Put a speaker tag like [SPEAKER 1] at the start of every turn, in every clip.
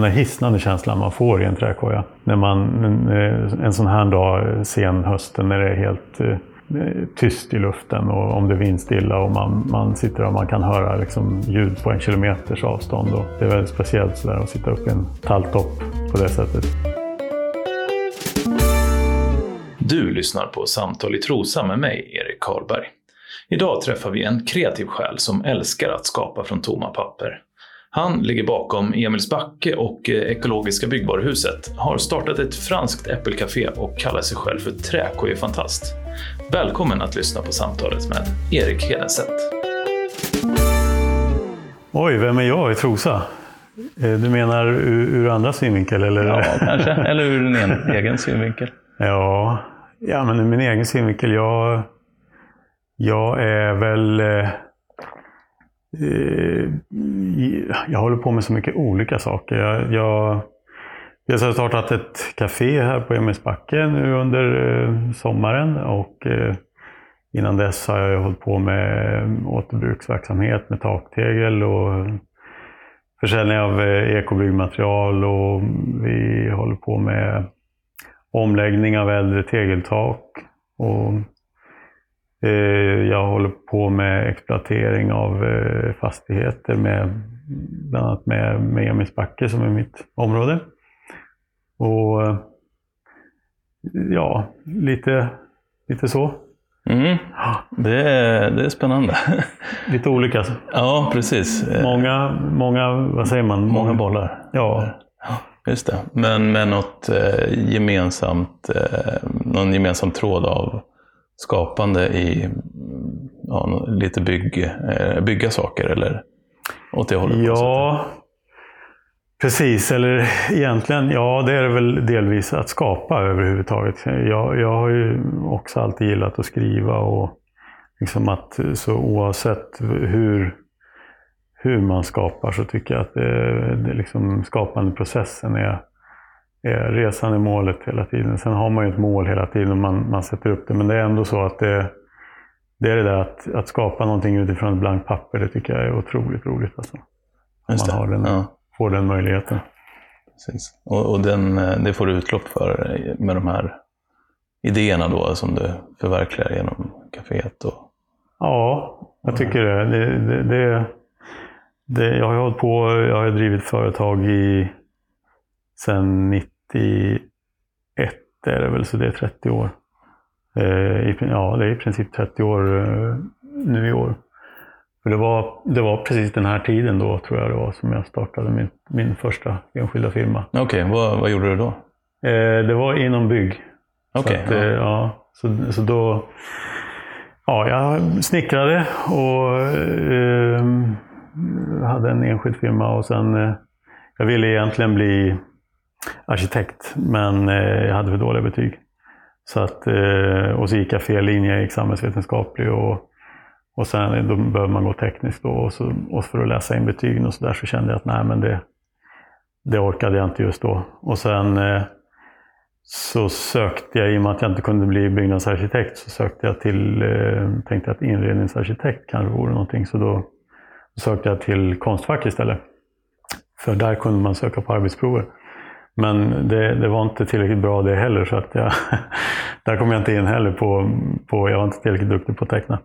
[SPEAKER 1] den där hisnande känslan man får i en träkoja. När man, en sån här dag, sen hösten, när det är helt eh, tyst i luften och om det är vindstilla och man, man sitter och man kan höra liksom ljud på en kilometers avstånd. Och det är väldigt speciellt så där, att sitta upp i en talltopp på det sättet.
[SPEAKER 2] Du lyssnar på Samtal i Trosa med mig, Erik Karlberg. Idag träffar vi en kreativ själ som älskar att skapa från tomma papper. Han ligger bakom Emilsbacke och eh, Ekologiska byggvaruhuset, har startat ett franskt äppelcafé och kallar sig själv för Träkojefantast. Välkommen att lyssna på samtalet med Erik Hedenstedt.
[SPEAKER 1] Oj, vem är jag i Trosa? Eh, du menar ur, ur andra synvinkel? Eller?
[SPEAKER 2] Ja, kanske. Eller ur din egen synvinkel.
[SPEAKER 1] Ja, ja men ur min egen synvinkel. Jag, jag är väl... Eh, jag håller på med så mycket olika saker. Jag, jag, jag har startat ett café här på Emilsbacke nu under eh, sommaren. Och eh, innan dess har jag hållit på med återbruksverksamhet med taktegel och försäljning av ekobyggmaterial. Och vi håller på med omläggning av äldre tegeltak. Och jag håller på med exploatering av eh, fastigheter, med, bland annat med, med Emilsbacke som är mitt område. Och eh, ja, lite, lite så.
[SPEAKER 2] Mm. Det, är, det är spännande.
[SPEAKER 1] Lite olika.
[SPEAKER 2] Ja, precis.
[SPEAKER 1] Många, många vad säger man?
[SPEAKER 2] Många bollar.
[SPEAKER 1] Ja.
[SPEAKER 2] Just det. Men med något gemensamt, någon gemensam tråd av skapande i ja, lite bygg, eh, bygga saker eller åt det hållet?
[SPEAKER 1] Ja, precis. Eller egentligen, ja det är väl delvis att skapa överhuvudtaget. Jag, jag har ju också alltid gillat att skriva och liksom att så oavsett hur, hur man skapar så tycker jag att det, det liksom skapandeprocessen är resan är målet hela tiden. Sen har man ju ett mål hela tiden och man, man sätter upp det. Men det är ändå så att det, det är det där att, att skapa någonting utifrån ett blankt papper. Det tycker jag är otroligt roligt. Alltså. Just man har den, ja. får den möjligheten.
[SPEAKER 2] Precis. Och, och den, det får du utlopp för med de här idéerna då som du förverkligar genom kaféet? Och...
[SPEAKER 1] Ja, jag tycker det. det, det, det, det jag har hållit på, jag har drivit företag i Sen 91 är det väl, så det är 30 år. Eh, ja, det är i princip 30 år eh, nu i år. För det, var, det var precis den här tiden då, tror jag det var, som jag startade min, min första enskilda firma.
[SPEAKER 2] Okej, okay, vad, vad gjorde du då?
[SPEAKER 1] Eh, det var inom bygg.
[SPEAKER 2] Okej. Okay,
[SPEAKER 1] ja. ja. så, så då... Ja, jag snickrade och eh, hade en enskild firma och sen... Eh, jag ville egentligen bli arkitekt, men eh, jag hade för dåliga betyg. Så att, eh, och så gick jag fel linje, jag gick samhällsvetenskaplig och, och sen eh, då behöver man gå tekniskt då, och, så, och för att läsa in betygen och sådär så kände jag att nej, men det, det orkade jag inte just då. Och sen eh, så sökte jag, i och med att jag inte kunde bli byggnadsarkitekt, så sökte jag till, eh, tänkte att inredningsarkitekt kanske vore någonting. Så då sökte jag till Konstfack istället. För där kunde man söka på arbetsprover. Men det, det, var inte tillräckligt bra det heller, så att jag, där kom jag inte in heller. På, på, jag var inte tillräckligt duktig på att teckna.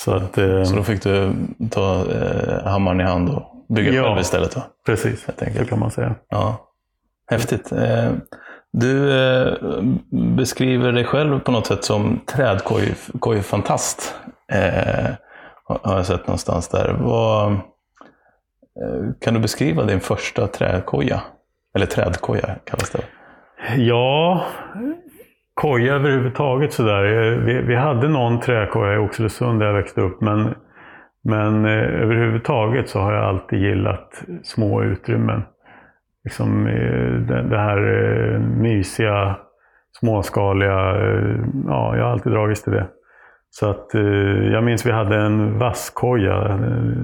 [SPEAKER 1] Så, att, eh,
[SPEAKER 2] så då fick du ta eh, hammaren i hand och bygga ja, själv istället? Då?
[SPEAKER 1] precis. Det kan man säga.
[SPEAKER 2] Ja. Häftigt. Eh, du eh, beskriver dig själv på något sätt som trädkojfantast. Eh, har jag sett någonstans där. Vad, kan du beskriva din första trädkoja? Eller trädkoja kallas det.
[SPEAKER 1] Ja, koja överhuvudtaget sådär. Eh, vi, vi hade någon träkoja i Oxelösund där jag växte upp. Men, men eh, överhuvudtaget så har jag alltid gillat små utrymmen. Liksom, eh, det, det här eh, mysiga, småskaliga. Eh, ja, jag har alltid dragits till det. Så att, eh, jag minns vi hade en vasskoja.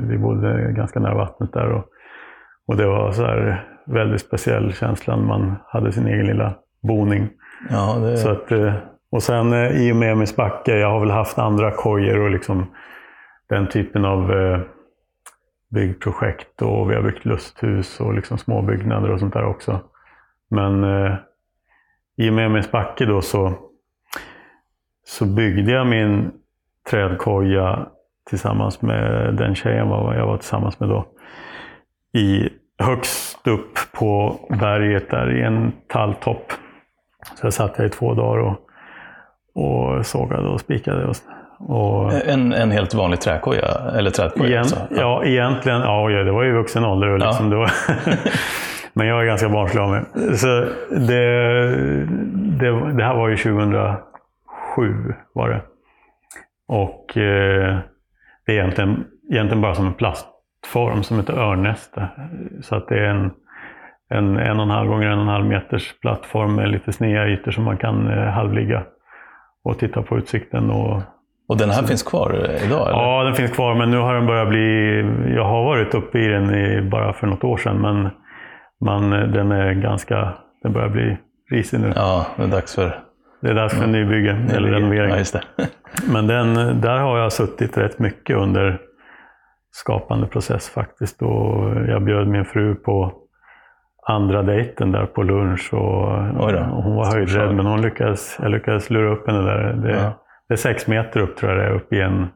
[SPEAKER 1] Vi bodde ganska nära vattnet där. Och, och det var så här väldigt speciell känsla när man hade sin egen lilla boning.
[SPEAKER 2] Ja, det...
[SPEAKER 1] så att, eh, och sen eh, i och med Emis backe, jag har väl haft andra kojor och liksom den typen av eh, byggprojekt och vi har byggt lusthus och liksom småbyggnader och sånt där också. Men eh, i och med min backe då så, så byggde jag min trädkoja tillsammans med den tjejen jag var tillsammans med då. I, högst upp på berget där i en talltopp. Så jag satt jag i två dagar och, och sågade och spikade. Och, och,
[SPEAKER 2] en, en helt vanlig träkoja? Eller trädkoja?
[SPEAKER 1] Igen,
[SPEAKER 2] alltså.
[SPEAKER 1] ja, egentligen. Ja, det var ju vuxen ålder. Liksom,
[SPEAKER 2] Ja.
[SPEAKER 1] men jag är ganska barnslig av mig. Så det, det, det här var ju 2007. var det. Och eh, det är egentligen, egentligen bara som en plastform som heter örnnäste. Så att det är en, en en och en halv gånger en och en halv meters plattform med lite sneda ytor som man kan eh, halvligga och titta på utsikten. Och,
[SPEAKER 2] Och den här finns kvar idag? Eller?
[SPEAKER 1] Ja, den finns kvar, men nu har den börjat bli... Jag har varit uppe i den i, bara för något år sedan, men man, den är ganska... Den börjar bli risig nu.
[SPEAKER 2] Ja, det är dags för
[SPEAKER 1] Det är dags för en nybygge, eller renovering.
[SPEAKER 2] Ja.
[SPEAKER 1] Men den, där har jag suttit rätt mycket under skapande process faktiskt. Och jag bjöd min fru på andra dejten där på lunch. Och, och hon var höjdrädd, men hon lyckades, jag lyckades lura upp henne där. Det,
[SPEAKER 2] Ja.
[SPEAKER 1] det är sex meter upp tror jag det är, upp i en,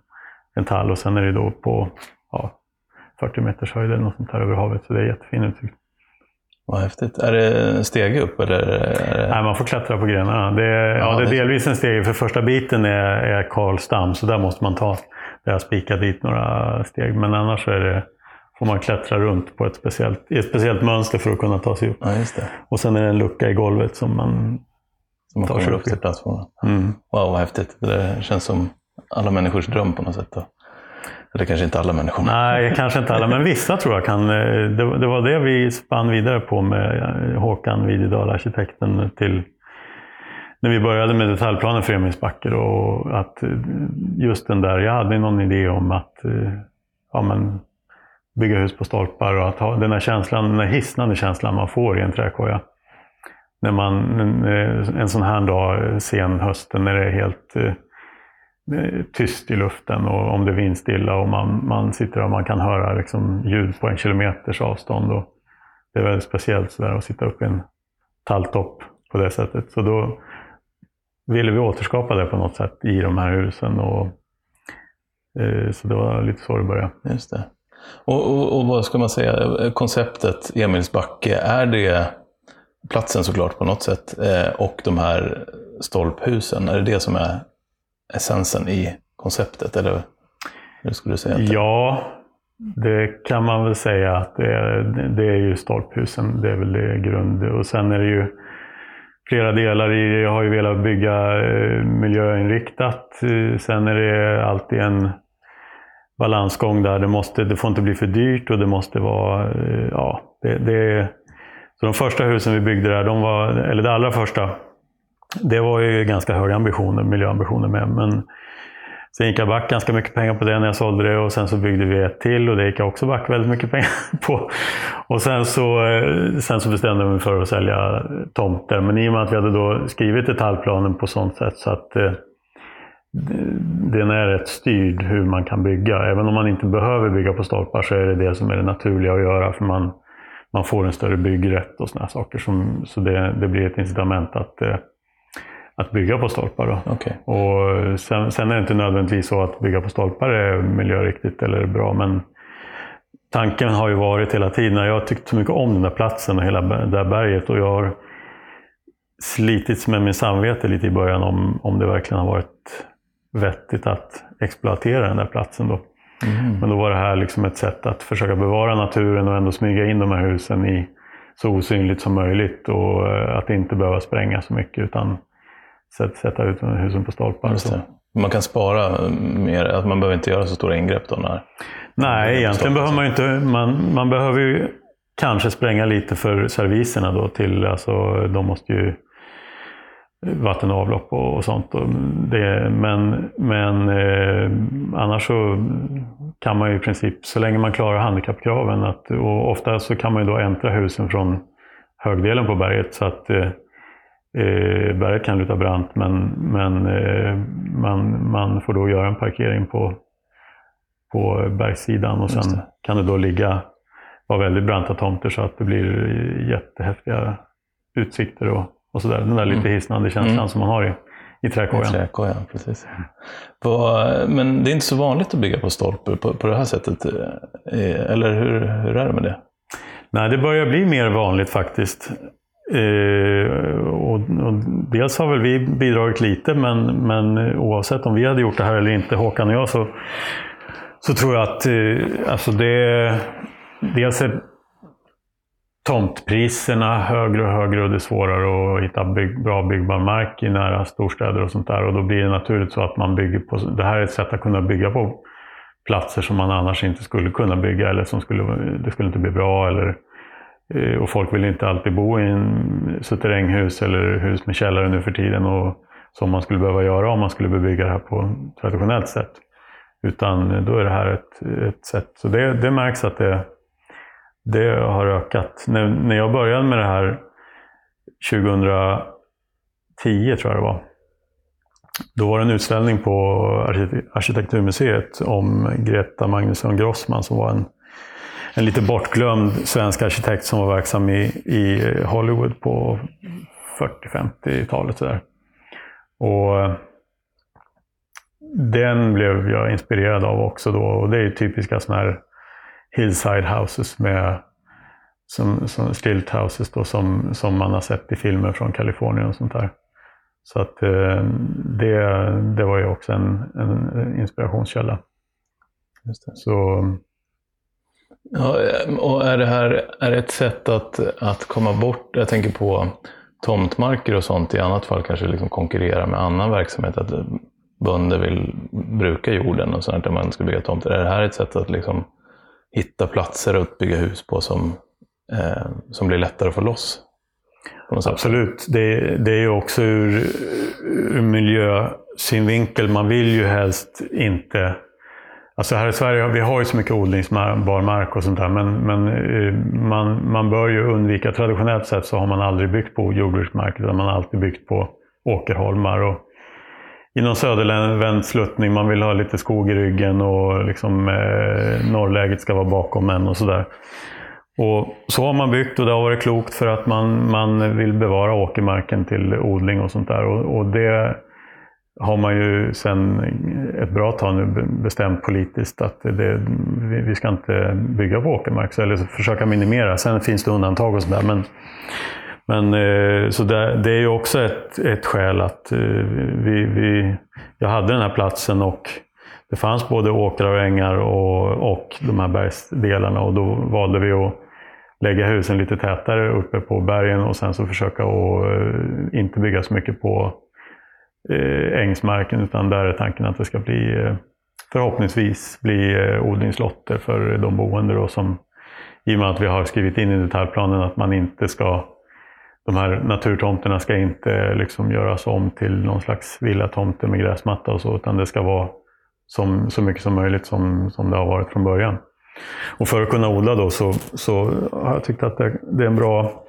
[SPEAKER 1] en tall. Och sen är det då på ja, 40 meters höjd eller något sånt här över havet. Så det är jättefin utsikt.
[SPEAKER 2] Vad häftigt. Är det en stege upp eller? Det...
[SPEAKER 1] Nej, man får klättra på grenarna. Det är, ja, det är delvis en steg. För första biten är, är Karlsdamm, så där måste man ta. Där jag spikat dit några steg. Men annars är det, får man klättra runt på ett speciellt, i ett speciellt mönster för att kunna ta sig upp.
[SPEAKER 2] Ja, just det.
[SPEAKER 1] Och sen är det en lucka i golvet som man...
[SPEAKER 2] Så man
[SPEAKER 1] Tar sig upp
[SPEAKER 2] till plattformen.
[SPEAKER 1] Mm.
[SPEAKER 2] Wow, vad häftigt. Det känns som alla människors dröm på något sätt. Då. Eller kanske inte alla människor.
[SPEAKER 1] Nej, kanske inte alla, men vissa tror jag kan. Eh, det, det var det vi spann vidare på med eh, Håkan Videdal, arkitekten, till när vi började med detaljplanen för Emilsbacker. Och att eh, just den där, jag hade någon idé om att ja, men, bygga hus på stolpar och att ha den här känslan, den här hisnande känslan man får i en trädkoja. När man, en, en sån här dag, sen hösten, när det är helt eh, Eh, tyst i luften och om det är vindstilla och man, man sitter och man kan höra liksom ljud på en kilometers avstånd. Och det är väldigt speciellt så där att sitta uppe i en talltopp på det sättet. Så då ville vi återskapa det på något sätt i de här husen. Och, eh, så det var lite så det började.
[SPEAKER 2] Just det. Och, och, och vad ska man säga, konceptet Emilsbacke, är det platsen såklart på något sätt eh, och de här stolphusen, är det det som är essensen i konceptet? Eller hur skulle du säga? att det-
[SPEAKER 1] Ja, det kan man väl säga att det är, det är ju stolphusen. Det är väl det grund. Och sen är det ju flera delar i det. Jag har ju velat bygga eh, miljöinriktat. Eh, sen är det alltid en balansgång där. Det, måste, det får inte bli för dyrt och det måste vara... Eh, ja, det, det, så de första husen vi byggde där, de var, eller det allra första, det var ju ganska höga ambitioner, miljöambitioner med. Men Sen gick jag back ganska mycket pengar på det när jag sålde det och sen så byggde vi ett till och det gick jag också back väldigt mycket pengar på. Och sen så, eh, sen så bestämde jag mig för att sälja tomter. Men i och med att vi hade då skrivit detaljplanen på sånt sätt så att eh, den är rätt styrd hur man kan bygga. Även om man inte behöver bygga på stolpar så är det det som är det naturliga att göra. För man, man får en större byggrätt och sådana saker. Som, så det, det blir ett incitament att, eh, att bygga på stolpar. Då.
[SPEAKER 2] Okej.
[SPEAKER 1] Och sen, sen är det inte nödvändigtvis så att bygga på stolpar är miljöriktigt eller bra, men tanken har ju varit hela tiden, jag har tyckt så mycket om den där platsen och hela det där berget och jag har slitits med min samvete lite i början om, om det verkligen har varit vettigt att exploatera den där platsen. Då.
[SPEAKER 2] Mm.
[SPEAKER 1] Men då var det här liksom ett sätt att försöka bevara naturen och ändå smyga in de här husen i så osynligt som möjligt och eh, att inte behöva spränga så mycket utan sätt- sätta ut husen på stolpar.
[SPEAKER 2] Just
[SPEAKER 1] Så.
[SPEAKER 2] Man kan spara mer, att man behöver inte göra så stora ingrepp då när...
[SPEAKER 1] Nej, egentligen behöver man inte. Man, man behöver ju kanske spränga lite för serviserna då till, alltså de måste ju vatten och avlopp och, och sånt. Och det, men men eh, annars så kan man ju i princip, så länge man klarar handikappkraven, att, och ofta så kan man ju då äntra husen från högdelen på berget så att eh, eh, berget kan luta brant men, men eh, man, man får då göra en parkering på på bergssidan och sen
[SPEAKER 2] det.
[SPEAKER 1] kan det då ligga, vara väldigt branta tomter så att det blir jättehäftiga utsikter och, och sådär. Den där lite
[SPEAKER 2] Mm.
[SPEAKER 1] hisnande känslan
[SPEAKER 2] Mm.
[SPEAKER 1] som man har i, i trädkojan.
[SPEAKER 2] Träkojan, precis. Vad- Men det är inte så vanligt att bygga på stolper på, på det här sättet. eh, Eller hur, hur är det med det?
[SPEAKER 1] Nej, det börjar bli mer vanligt faktiskt. Eh, och, och dels har väl vi bidragit lite, men, men oavsett om vi hade gjort det här eller inte, Håkan och jag, så, så tror jag att eh, alltså det, dels är tomtpriserna högre och högre och det är svårare att hitta bygg, bra byggbar mark i nära storstäder och sånt där. Och då blir det naturligt så att man bygger på... Det här är ett sätt att kunna bygga på platser som man annars inte skulle kunna bygga eller som skulle, det skulle inte bli bra. Eller, eh, Eh, och folk vill inte alltid bo i en suterränghus eller hus med källare nu för tiden. Och, som man skulle behöva göra om man skulle bebygga det här på traditionellt sätt. Utan eh, då är det här ett, ett sätt. Så det, det märks att det, det har ökat. När, när jag började med det här 2010 tror jag det var. Då var det en utställning på Arkitekturmuseet om Greta Magnusson Grossman som var en, en lite bortglömd svensk arkitekt som var verksam i, i Hollywood på 40-50-talet. sådär. Och eh, den blev jag inspirerad av också då. Och det är typiska sådana här hillside houses med som, som stilt houses då, som, som man har sett i filmer från Kalifornien och sånt där. Så att eh, det, det var ju också en, en inspirationskälla. Så
[SPEAKER 2] Ja, och är det här är det ett sätt att, att komma bort, jag tänker på tomtmarker och sånt, i annat fall kanske liksom konkurrera med annan verksamhet, att bönder vill bruka jorden och sånt där man ska bygga tomter. Är det här ett sätt att liksom hitta platser att bygga hus på som, eh, som blir lättare att få loss?
[SPEAKER 1] Absolut. Det, det är ju också ur, ur miljösynvinkel. Man vill ju helst inte... Alltså här i Sverige, vi har ju så mycket odlingsbar mark och sånt där, men, men eh, man, man bör ju undvika, traditionellt sett så har man aldrig byggt på jordbruksmark, utan man har alltid byggt på åkerholmar. Och I någon södervänd sluttning, man vill ha lite skog i ryggen och liksom, eh, norrläget ska vara bakom en och sådär. Och så har man byggt och det har varit klokt för att man, man vill bevara åkermarken till odling och sånt där. Och, och det har man ju sedan ett bra tag nu bestämt politiskt att det, vi, ska inte bygga på åkermark, eller försöka minimera. Sen finns det undantag och sådär. Men, men, eh, så det, det är ju också ett, ett skäl att eh, vi, vi, jag hade den här platsen och det fanns både åkrar och ängar och, och de här bergsdelarna och då valde vi att lägga husen lite tätare uppe på bergen och sen så försöka att eh, inte bygga så mycket på eh, ängsmarken utan där är tanken att det ska bli eh, förhoppningsvis bli eh, odlingslotter för de boende då som i och med att vi har skrivit in i detaljplanen att man inte ska de här naturtomterna ska inte liksom göras om till någon slags villatomter med gräsmatta och så, utan det ska vara som, så mycket som möjligt som, som det har varit från början. Och för att kunna odla då så, så har jag tyckt att det, det är en bra,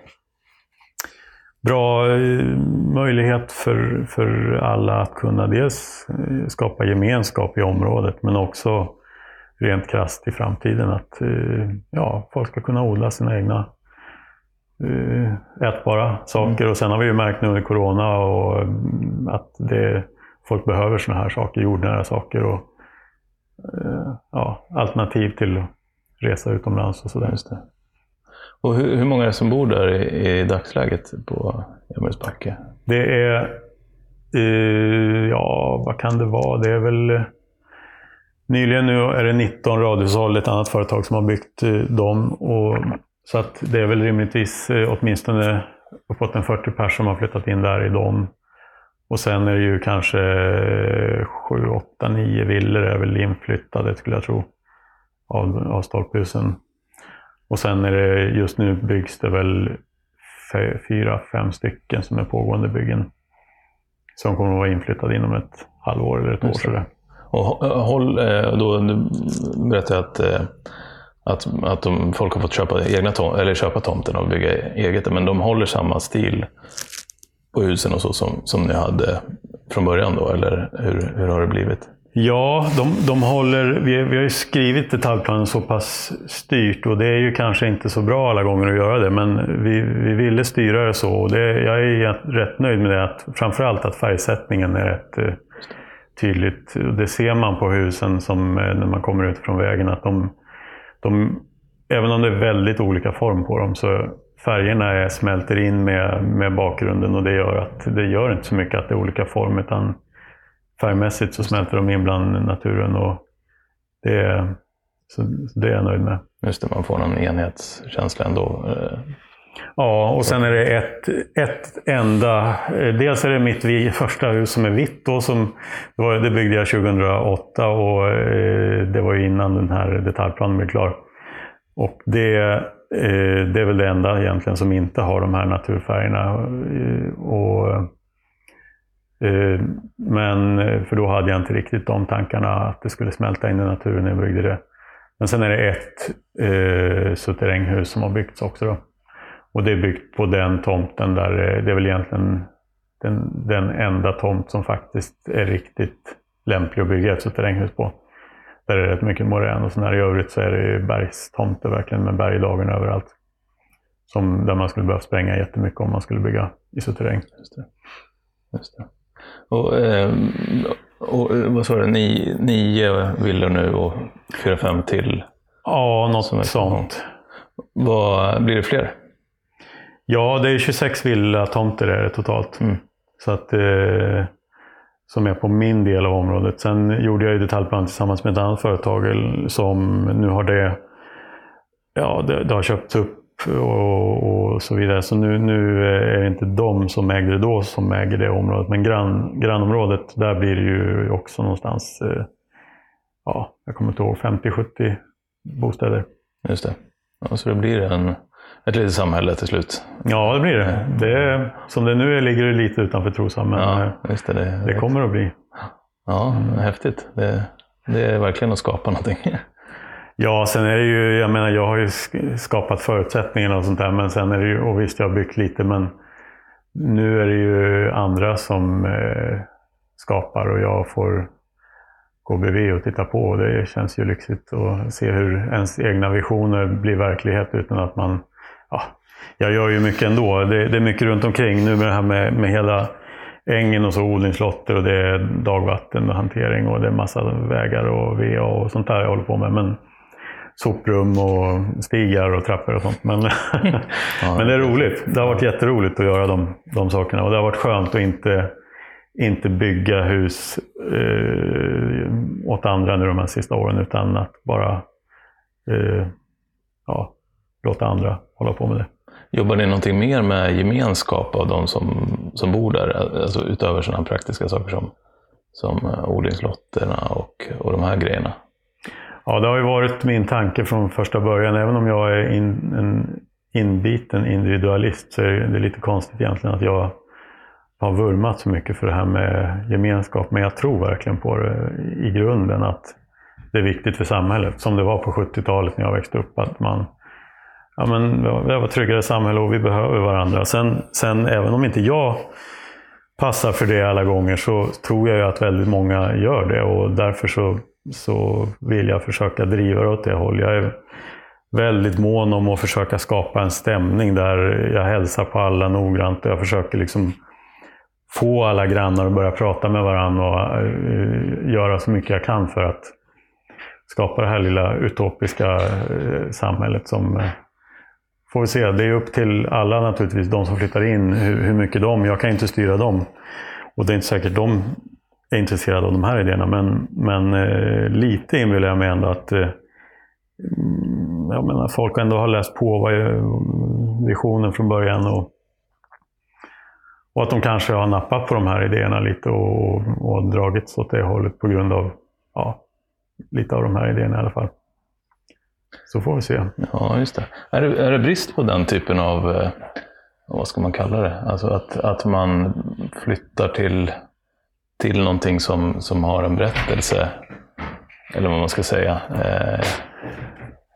[SPEAKER 1] bra eh, möjlighet för, för alla att kunna dels eh, skapa gemenskap i området men också rent krasst i framtiden att eh, ja, folk ska kunna odla sina egna ätbara saker. Och sen har vi ju märkt nu under corona och mm, att det, folk behöver sådana här saker, jordnära saker och ja, alternativ till att resa utomlands och sådär.
[SPEAKER 2] Just det. Och hur, hur många är det som bor där i, i dagsläget på Emilsbacke?
[SPEAKER 1] Det är, eh, ja vad kan det vara? Det är väl Nyligen nu är det 19 radhushåll, ett annat företag som har byggt eh, dem. Och, så att det är väl rimligtvis eh, åtminstone uppåt en 40 personer som har flyttat in där i dem. Och sen är det ju kanske 7, 8, 9 villor är väl inflyttade skulle jag tro. Av, av stolphusen. Och sen är det just nu byggs det väl fyra, fem stycken som är pågående byggen. Som kommer att vara inflyttade inom ett halvår eller ett år.
[SPEAKER 2] Just.
[SPEAKER 1] Sådär.
[SPEAKER 2] Och hå- håll, eh, då, berättade jag att, eh, att, att de, folk har fått köpa, egna tom, eller köpa tomten och bygga eget. Men de håller samma stil på husen och så som, som ni hade från början då? Eller hur, hur har det blivit?
[SPEAKER 1] Ja, de, de håller, vi, vi har ju skrivit detaljplanen så pass styrt och det är ju kanske inte så bra alla gånger att göra det, men vi, vi ville styra det så. Och det, jag är rätt nöjd med det, att, framförallt att färgsättningen är rätt eh, tydligt. Det ser man på husen som, eh, när man kommer ut från vägen, att de, de, även om det är väldigt olika form på dem, så färgerna är, smälter in med, med bakgrunden och det gör att det gör inte så mycket att det är olika form, utan färgmässigt så smälter de in bland naturen. Och det, så det är jag nöjd med.
[SPEAKER 2] Just det, man får någon enhetskänsla ändå. eh.
[SPEAKER 1] Ja, och sen är det ett, ett enda... eh, Dels är det mitt första hus som är vitt. Då, som, det, var, det byggde jag 2008 och eh, det var ju innan den här detaljplanen blev klar. Och det, det är väl det enda egentligen som inte har de här naturfärgerna. Och, Eh, men, eh, för då hade jag inte riktigt de tankarna att det skulle smälta in i naturen när jag byggde det. Men sen är det ett eh, suterränghus som har byggts också. Då. Och det är byggt på den tomten där eh, det är väl egentligen den, den enda tomt som faktiskt är riktigt lämplig att bygga ett suterränghus på. Där är det rätt mycket morän och sådär. I övrigt så är det bergstomter verkligen med berglagen överallt. Som, där man skulle behöva spränga jättemycket om man skulle bygga i suterräng.
[SPEAKER 2] Just det. Just det. Och, eh, och eh, vad sa du, ni, nio villor nu och fyra, fem till.
[SPEAKER 1] Ja, något
[SPEAKER 2] Som
[SPEAKER 1] sånt.
[SPEAKER 2] Vad, blir det fler?
[SPEAKER 1] Ja, det är 26 villatomter är det totalt.
[SPEAKER 2] Mm.
[SPEAKER 1] Så att, eh, som är på min del av området. Sen gjorde jag ju detaljplan tillsammans med ett annat företag som nu har det, ja, det, det har köpts upp och, och så vidare. Så nu, nu är det inte de som ägde det då som äger det området. Men grann, grannområdet, där blir det ju också någonstans, eh, ja, jag kommer inte ihåg, 50-70 bostäder.
[SPEAKER 2] Just det. Ja, så det blir en, ett litet samhälle till slut.
[SPEAKER 1] Ja, det blir det. det som det nu är ligger det lite utanför Trosa, men eh,
[SPEAKER 2] Ja, just det. Det,
[SPEAKER 1] det kommer att bli.
[SPEAKER 2] Ja, häftigt. Det, det är verkligen att skapa någonting.
[SPEAKER 1] Ja, sen är det ju, jag menar jag har ju skapat förutsättningarna och sånt där, men sen är det ju, och visst jag har byggt lite, men nu är det ju andra som eh, skapar och jag får gå bredvid och titta på. Och det känns ju lyxigt att se hur ens egna visioner blir verklighet utan att man... Ja, jag gör ju mycket ändå. Det, det är mycket runt omkring nu med det här med, med hela ängen och så odlingslotter och det är dagvatten och hantering och det är massa vägar och VA och sånt där jag håller på med. Men soprum och stigar och trappor och sånt. Men, men det är roligt. Det har varit jätteroligt att göra de, de sakerna. Och det har varit skönt att inte, inte bygga hus eh, åt andra nu de här sista åren, utan att bara eh, ja, låta andra hålla på med det.
[SPEAKER 2] Jobbar ni någonting mer med gemenskap av de som, som bor där? Alltså utöver sådana praktiska saker som, som odlingslotterna och, och de här grejerna?
[SPEAKER 1] Ja, det har ju varit min tanke från första början. Även om jag är in, en inbiten individualist så är det lite konstigt egentligen att jag har vurmat så mycket för det här med gemenskap. Men jag tror verkligen på det i grunden att det är viktigt för samhället. Som det var på 70-talet när jag växte upp. Att man, ja men, vi har ett tryggare samhälle och vi behöver varandra. Sen, sen även om inte jag passar för det alla gånger så tror jag ju att väldigt många gör det. Och därför så så vill jag försöka driva det åt det hållet. Jag är väldigt mån om att försöka skapa en stämning där jag hälsar på alla noggrant och jag försöker liksom få alla grannar att börja prata med varandra och eh, göra så mycket jag kan för att skapa det här lilla utopiska eh, samhället som eh, får vi se. Det är upp till alla naturligtvis, de som flyttar in, hur, hur mycket de, jag kan inte styra dem. Och det är inte säkert de är intresserad av de här idéerna. Men, men eh, lite inbillar jag mig ändå att eh, mm, jag menar, folk ändå har läst på vad visionen från början. Och, och att de kanske har nappat på de här idéerna lite och, och dragits åt det hållet på grund av ja, lite av de här idéerna i alla fall. Så får vi se.
[SPEAKER 2] Ja, just det. Är det, är det brist på den typen av, eh, vad ska man kalla det? Alltså att, att man flyttar till, till någonting som, som har en berättelse. Eller vad man ska säga. Eh,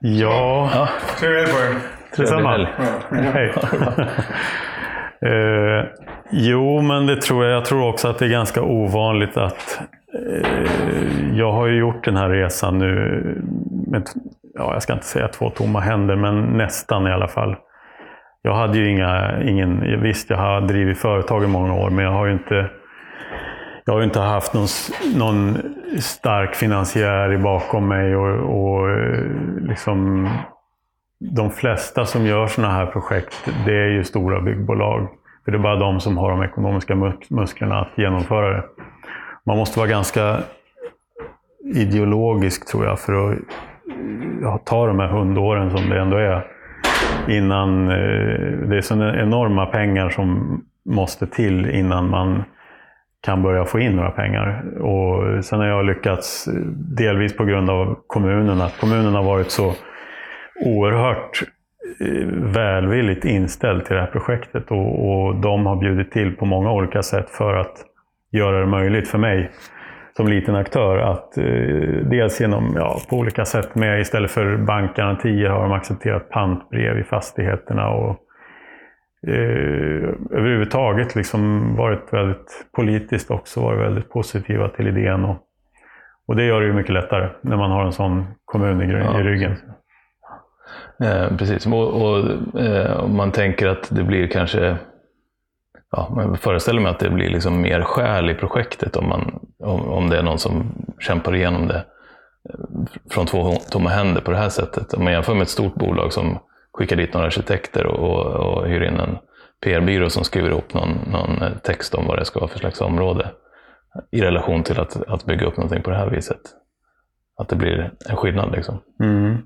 [SPEAKER 1] Ja,
[SPEAKER 2] ja,
[SPEAKER 3] Trevlig helg på er.
[SPEAKER 1] detsamma.
[SPEAKER 2] helg.
[SPEAKER 1] Hej. eh, jo, men det tror jag. Jag tror också att det är ganska ovanligt att eh, jag har ju gjort den här resan nu med, ja, jag ska inte säga två tomma händer, men nästan i alla fall. Jag hade ju inga, ingen, visst jag har drivit företag i många år, men jag har ju inte jag har ju inte haft någon, någon stark finansiär bakom mig och, och eh, liksom de flesta som gör sådana här projekt, det är ju stora byggbolag. För det är bara de som har de ekonomiska musklerna att genomföra det. Man måste vara ganska ideologisk tror jag för att ja, ta de här hundåren som det ändå är. Innan, eh, det är sådana enorma pengar som måste till innan man kan börja få in några pengar. Och sen har jag lyckats, delvis på grund av kommunen, att kommunen har varit så oerhört eh, välvilligt inställd till det här projektet och, och de har bjudit till på många olika sätt för att göra det möjligt för mig som liten aktör att eh, dels genom, ja, på olika sätt med istället för bankgarantier har de accepterat pantbrev i fastigheterna och eh, överhuvudtaget liksom varit väldigt politiskt också varit väldigt positiva till idén. Och, och det gör det ju mycket lättare när man har en sån kommun i, i ryggen.
[SPEAKER 2] Eh, precis, och, och eh, man tänker att det blir kanske ja, jag föreställer mig att det blir liksom mer själ i projektet om, man, om, om det är någon som kämpar igenom det eh, från två tomma händer på det här sättet. Om man jämför med ett stort bolag som skicka dit några arkitekter och, och, och hyr in en PR-byrå som skriver ihop någon, någon, eh, text om vad det ska vara för slags område i relation till att, att bygga upp någonting på det här viset. Att det blir en skillnad. Liksom.
[SPEAKER 1] Mm.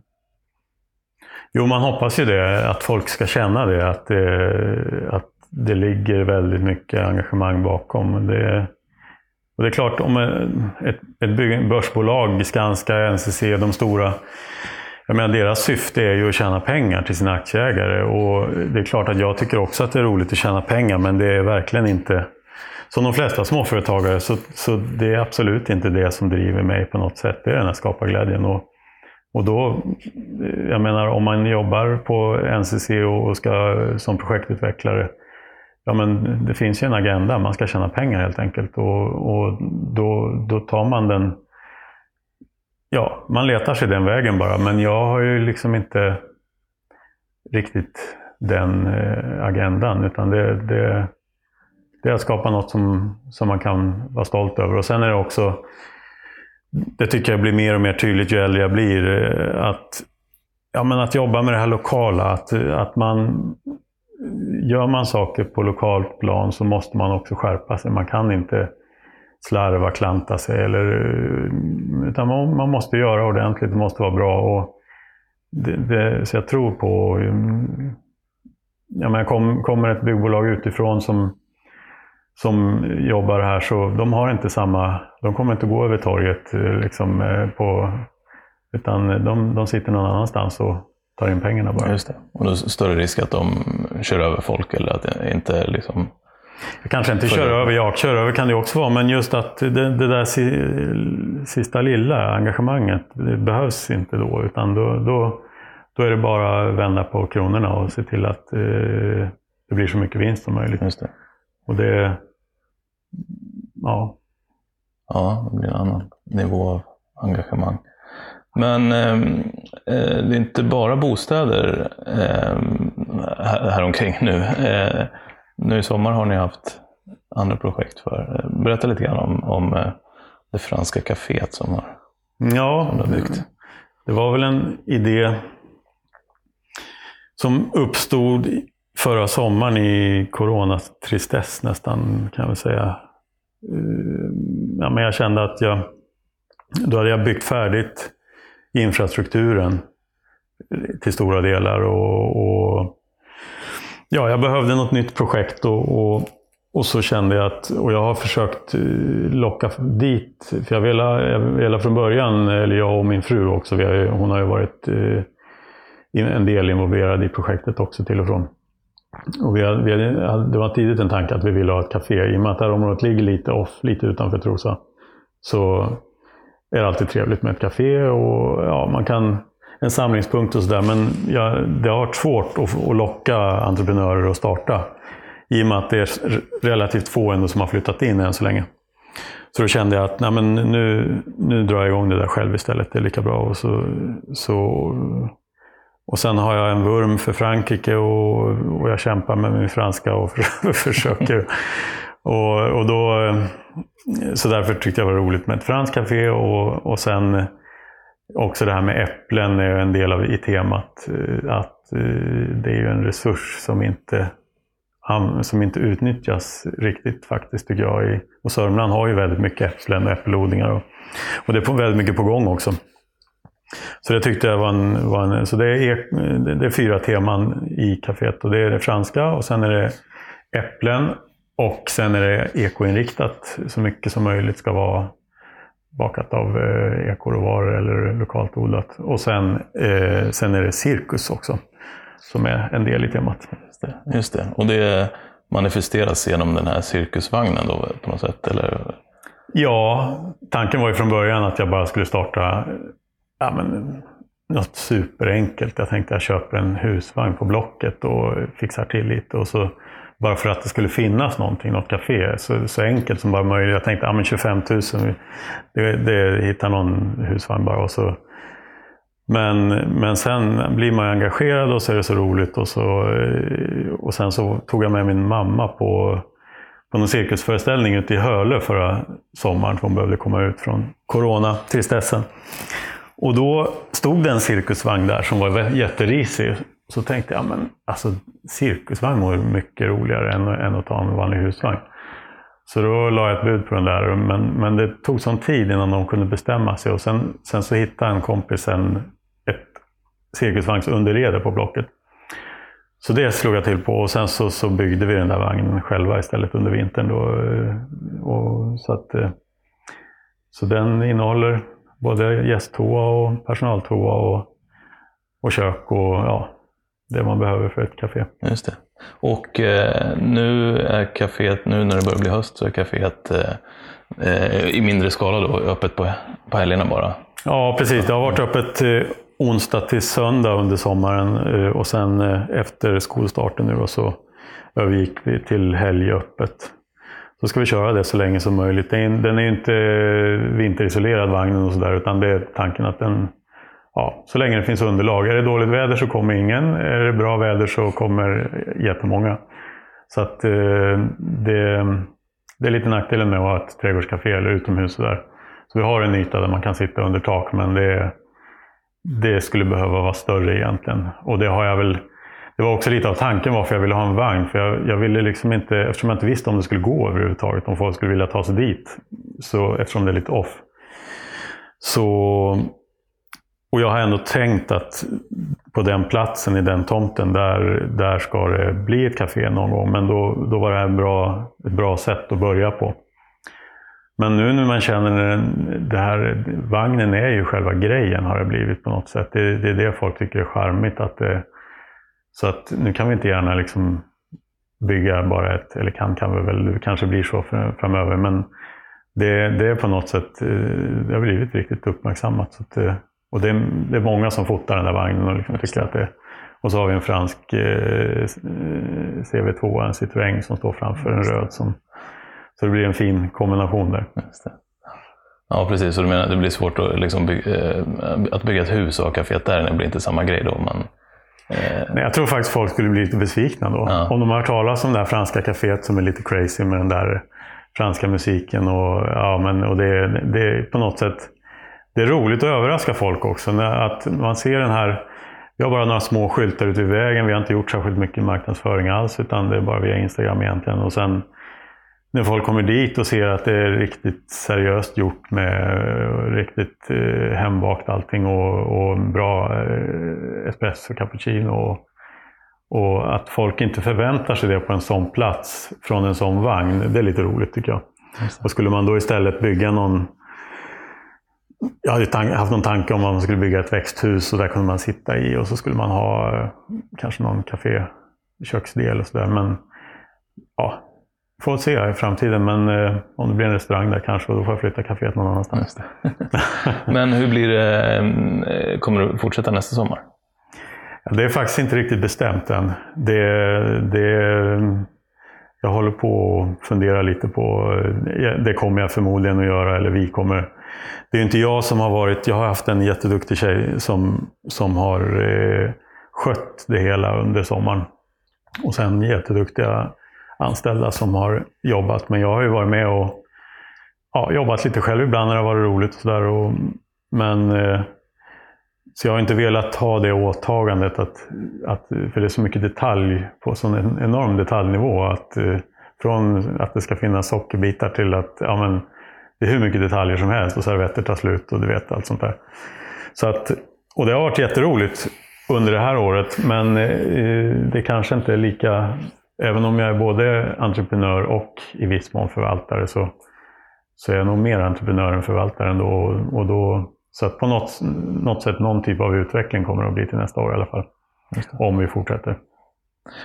[SPEAKER 1] Jo, man hoppas ju det, att folk ska känna det, att, det, att det ligger väldigt mycket engagemang bakom. Det, och det är klart, om ett, ett börsbolag, Skanska, NCC, de stora, jag menar, deras syfte är ju att tjäna pengar till sina aktieägare. Och det är klart att jag tycker också att det är roligt att tjäna pengar, men det är verkligen inte som de flesta småföretagare, så, så det är absolut inte det som driver mig på något sätt. Det är den här skaparglädjen. Och, och då, jag menar om man jobbar på NCC och ska som projektutvecklare, ja men det finns ju en agenda, man ska tjäna pengar helt enkelt. Och, och då, då tar man den, ja, man letar sig den vägen bara. Men jag har ju liksom inte riktigt den eh, agendan, utan det, det, det är att skapa något som, som man kan vara stolt över. Och sen är det också det tycker jag blir mer och mer tydligt ju äldre jag blir. Eh, att, ja, men att jobba med det här lokala. Att, att man, gör man saker på lokalt plan så måste man också skärpa sig. Man kan inte slarva, klanta sig. Eller, eh, utan man, man måste göra ordentligt, det måste vara bra. Och det, det, så jag tror på... Mm, ja, men kom, kommer ett byggbolag utifrån som som jobbar här, så de har inte samma, de kommer inte gå över torget eh, liksom, eh, på, utan de, de sitter någon annanstans och tar in pengarna bara.
[SPEAKER 2] Just det. Och då är det större risk att de kör över folk eller att det inte liksom...
[SPEAKER 1] Kanske inte kör över, ja, kör över kan det också vara, men just att det, det där sista lilla engagemanget, det behövs inte då, utan då, då, då är det bara att vända på kronorna och se till att eh, det blir så mycket vinst som möjligt.
[SPEAKER 2] Just det.
[SPEAKER 1] Och det, ja.
[SPEAKER 2] Ja, det blir en annan nivå av engagemang. Men ehm, eh, det är inte bara bostäder eh, här, omkring nu. Eh, nu i sommar har ni haft andra projekt för. Berätta lite grann om, om eh, det franska kaféet som har,
[SPEAKER 1] ja, som har byggt. Det var väl en idé som uppstod förra sommaren i coronatristess nästan, kan jag väl säga. Eh, ja, men jag kände att jag, då hade jag byggt färdigt infrastrukturen till stora delar. Och, och ja, jag behövde något nytt projekt och, och, och, så kände jag att, och jag har försökt eh, locka dit, för jag ville, jag ville från början, eller jag och min fru också, har, hon har ju varit eh, en del involverad i projektet också till och från. Och vi hade, vi hade, det var tidigt en tanke att vi ville ha ett café. I och med att det här området ligger lite off, lite utanför Trosa, så är det alltid trevligt med ett café och ja, man kan en samlingspunkt och sådär. Men ja, det har varit svårt att, att locka entreprenörer att starta. I och med att det är relativt få ändå som har flyttat in än så länge. Så då kände jag att nej, men nu, nu drar jag igång det där själv istället. Det är lika bra. Och, så, så, och sen har jag en vurm för Frankrike och, och jag kämpar med min franska och försöker. och, och då, så därför tyckte jag det var roligt med ett franskt café. Och, och sen också det här med äpplen är en del av i temat. Eh, att eh, det är ju en resurs som inte som inte utnyttjas riktigt faktiskt tycker jag. Och Sörmland har ju väldigt mycket äpplen och äppelodlingar. Och, och det är väldigt mycket på gång också. Så det tyckte jag var en... Var en så det är, eh, det är fyra teman i kaféet. Och det är det franska och sen är det äpplen och sen är det ekoinriktat. Så mycket som möjligt ska vara bakat av eh, ekoråvaror eller lokalt odlat. Och sen, eh, sen är det cirkus också, som är en del i temat.
[SPEAKER 2] Just det. Just det. Och det manifesteras genom den här cirkusvagnen då på något sätt? Eller?
[SPEAKER 1] Ja, tanken var ju från början att jag bara skulle starta ja, men, något superenkelt. Jag tänkte att jag köper en husvagn på Blocket och fixar till lite. Och så, bara för att det skulle finnas någonting, något café. Så, så enkelt som bara möjligt. Jag tänkte ja men 25 000, det, det hittar någon husvagn bara. Och så men, men sen blir man engagerad och så är det så roligt. Och, så, eh, och sen så tog jag med min mamma på, på någon cirkusföreställning ute i Hölö förra sommaren. För hon behövde komma ut från corona-tristessen. Och då stod det en cirkusvagn där som var jätterisig. Så tänkte jag, men alltså cirkusvagn var mycket roligare än, än att ta en vanlig husvagn. Så då la jag ett bud på den där, men, men det tog sån tid innan de kunde bestämma sig. Och sen, sen så hittade en kompis en cirkusvagnsunderrede på Blocket. Så det slog jag till på och sen så, så byggde vi den där vagnen själva istället under vintern. Då, eh, och, så, att, eh, så den innehåller både gästtoa och personaltoa och, och kök och ja, det man behöver för ett café.
[SPEAKER 2] Just det. Och eh, nu är kaféet, nu när det börjar bli höst, så är kaféet eh, eh i mindre skala då, öppet på, på helgerna bara?
[SPEAKER 1] Ja, precis. Det har varit öppet eh, onsdag till söndag under sommaren eh, och sen eh, efter skolstarten nu så övergick vi till helgöppet. Så ska vi köra det så länge som möjligt. Den är ju inte vinterisolerad vagnen och sådär utan det är tanken att den, ja, så länge det finns underlag. Är det dåligt väder så kommer ingen. Är det bra väder så kommer jättemånga. Så att eh, det, det är lite nackdelen med att ha ett trädgårdscafé eller utomhus. Så, där. så vi har en yta där man kan sitta under tak men det det skulle behöva vara större egentligen. Och det har jag väl... Det var också lite av tanken varför jag ville ha en vagn. För jag, jag ville liksom inte, eftersom jag inte visste om det skulle gå överhuvudtaget, om folk skulle vilja ta sig dit. Så, eftersom det är lite off. Så, och jag har ändå tänkt att på den platsen, i den tomten, där, där ska det bli ett café någon gång. Men då, då var det här bra, ett bra sätt att börja på. Men nu när man känner den, det här, vagnen är ju själva grejen har det blivit på något sätt. Det, det är det folk tycker är charmigt. Att det, så att nu kan vi inte gärna liksom bygga bara ett, eller kan kan vi väl, det kanske blir så framöver. Men det, det är på något sätt, eh, det har blivit riktigt uppmärksammat. Så att, eh, och det är, det är många som fotar den där vagnen och liksom tycker att det och så har vi en fransk eh, CV2, en Citroën som står framför en röd som så det blir en fin kombination där.
[SPEAKER 2] Ja, precis. Så du menar att det blir svårt att, liksom bygga, eh, att bygga ett hus och ha kaféet där? Det blir inte samma grej då? Man.
[SPEAKER 1] Nej, jag tror faktiskt folk skulle bli lite besvikna då. Ja. Om de har hört talas om det här franska kaféet som är lite crazy med den där franska musiken. Och, ja, men, och det, det på något sätt det är roligt att överraska folk också. Att man ser den här vi har bara några små skyltar ute vid vägen. Vi har inte gjort särskilt mycket marknadsföring alls, utan det är bara via Instagram egentligen. Och sen när folk kommer dit och ser att det är riktigt seriöst gjort med riktigt eh, hembakt allting och, och bra eh, espresso, cappuccino. Och, och att folk inte förväntar sig det på en sån plats från en sån vagn, det är lite roligt tycker jag. Och skulle man då istället bygga någon jag hade haft någon tanke om att man skulle bygga ett växthus och där kunde man sitta i och så skulle man ha eh, kanske någon kafé, köksdel och sådär. Men ja, Får se i framtiden, men eh, om det blir en restaurang där kanske, då får jag flytta kaféet någon annanstans.
[SPEAKER 2] men hur blir det, eh, kommer du fortsätta nästa sommar?
[SPEAKER 1] Ja, det är faktiskt inte riktigt bestämt än. Det, det, jag håller på och funderar lite på, eh, det kommer jag förmodligen att göra, eller vi kommer. Det är inte jag som har varit, jag har haft en jätteduktig tjej som, som har eh, skött det hela under sommaren. Och sen jätteduktiga anställda som har jobbat. Men jag har ju varit med och ja, jobbat lite själv ibland när det har varit roligt. Och så där, men eh, så jag har inte velat ha det åtagandet, att, att, för det är så mycket detalj på sån en enorm detaljnivå. Att, eh, från att det ska finnas sockerbitar till att ja, men, det är hur mycket detaljer som helst och servetter tar slut och du vet allt sånt där. Så att, och det har varit jätteroligt under det här året, men eh, det kanske inte är lika... Även om jag är både entreprenör och i viss mån förvaltare så, så är jag nog mer entreprenör än förvaltare ändå. Och då så att på något, något sätt, någon typ av utveckling kommer det att bli till nästa år i alla fall. Om vi fortsätter.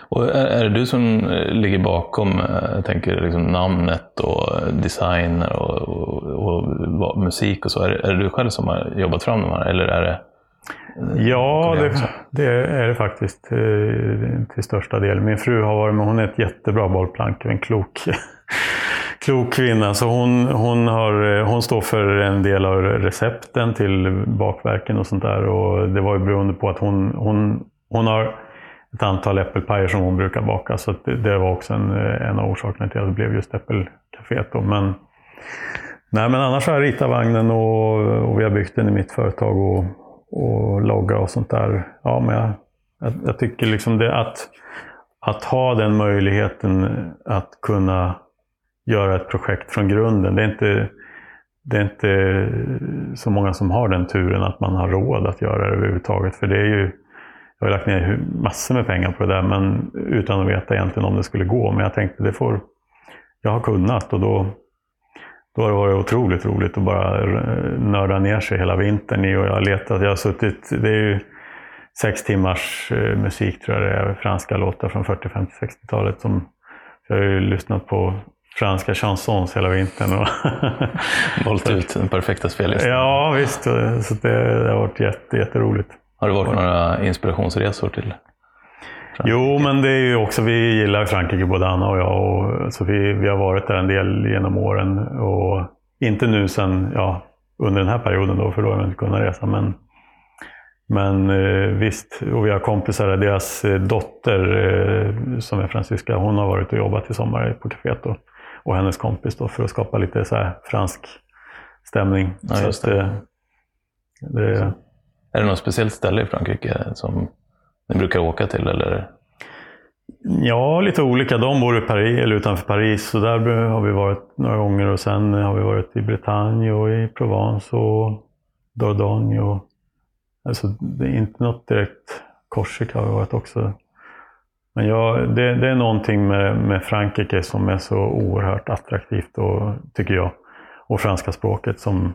[SPEAKER 2] Och är, är, det du som eh, ligger bakom eh, jag tänker, liksom namnet och design och, och, och, musik och så? Är, är det du själv som har jobbat fram de här? Eller är det
[SPEAKER 1] Ja, det, det, är det faktiskt till, till största del. Min fru har varit med, hon är ett jättebra bollplank, en klok klok kvinna. Så hon, hon, har, hon står för en del av recepten till bakverken och sånt där. Och det var ju beroende på att hon, hon, hon har ett antal äppelpajer som hon brukar baka. Så det, det, var också en, en av orsakerna till att det blev just äppelcaféet. Men, nej, men annars har jag ritat vagnen och, och vi har byggt den i mitt företag och, och logga och sånt där. Ja, men jag, jag, jag tycker liksom det att, att ha den möjligheten att kunna göra ett projekt från grunden. Det är, inte, det är inte så många som har den turen att man har råd att göra det överhuvudtaget. För det är ju, jag har lagt ner massor med pengar på det där men utan att veta egentligen om det skulle gå. Men jag tänkte det får jag har kunnat och då, då har det varit otroligt roligt att bara nörda ner sig hela vintern i och jag har letat. Jag har suttit, det är ju sex timmars eh, musik tror jag det är, franska låtar från 40, 50, 60-talet som jag har ju lyssnat på franska chansons hela vintern. Och
[SPEAKER 2] Valt ut den perfekta spellistan.
[SPEAKER 1] Ja, visst. Så det, det har varit jätte, jätteroligt.
[SPEAKER 2] Har det varit några inspirationsresor till
[SPEAKER 1] Frankrike? Jo, men det är ju också, vi gillar Frankrike både Anna och jag. Och, så vi, vi har varit där en del genom åren. Och inte nu sen, ja, under den här perioden då, för då har vi inte kunnat resa. Men, men eh, visst, och vi har kompisar där. Deras eh, dotter, eh, som är fransyska, hon har varit och jobbat i sommar på kaféet. Då och hennes kompis då, för att skapa lite så fransk stämning.
[SPEAKER 2] Ja, så att, det. Det, är det något speciellt ställe i Frankrike som ni brukar åka till? Eller?
[SPEAKER 1] Ja, lite olika. De bor i Paris, eller utanför Paris, så där har vi varit några gånger. Och sen har vi varit i Bretagne och i Provence och Dordogne. Och, alltså, det är inte något direkt Korsika har vi varit också. Men ja, det, det, är någonting med, med Frankrike som är så oerhört attraktivt, och, tycker jag. Och franska språket. som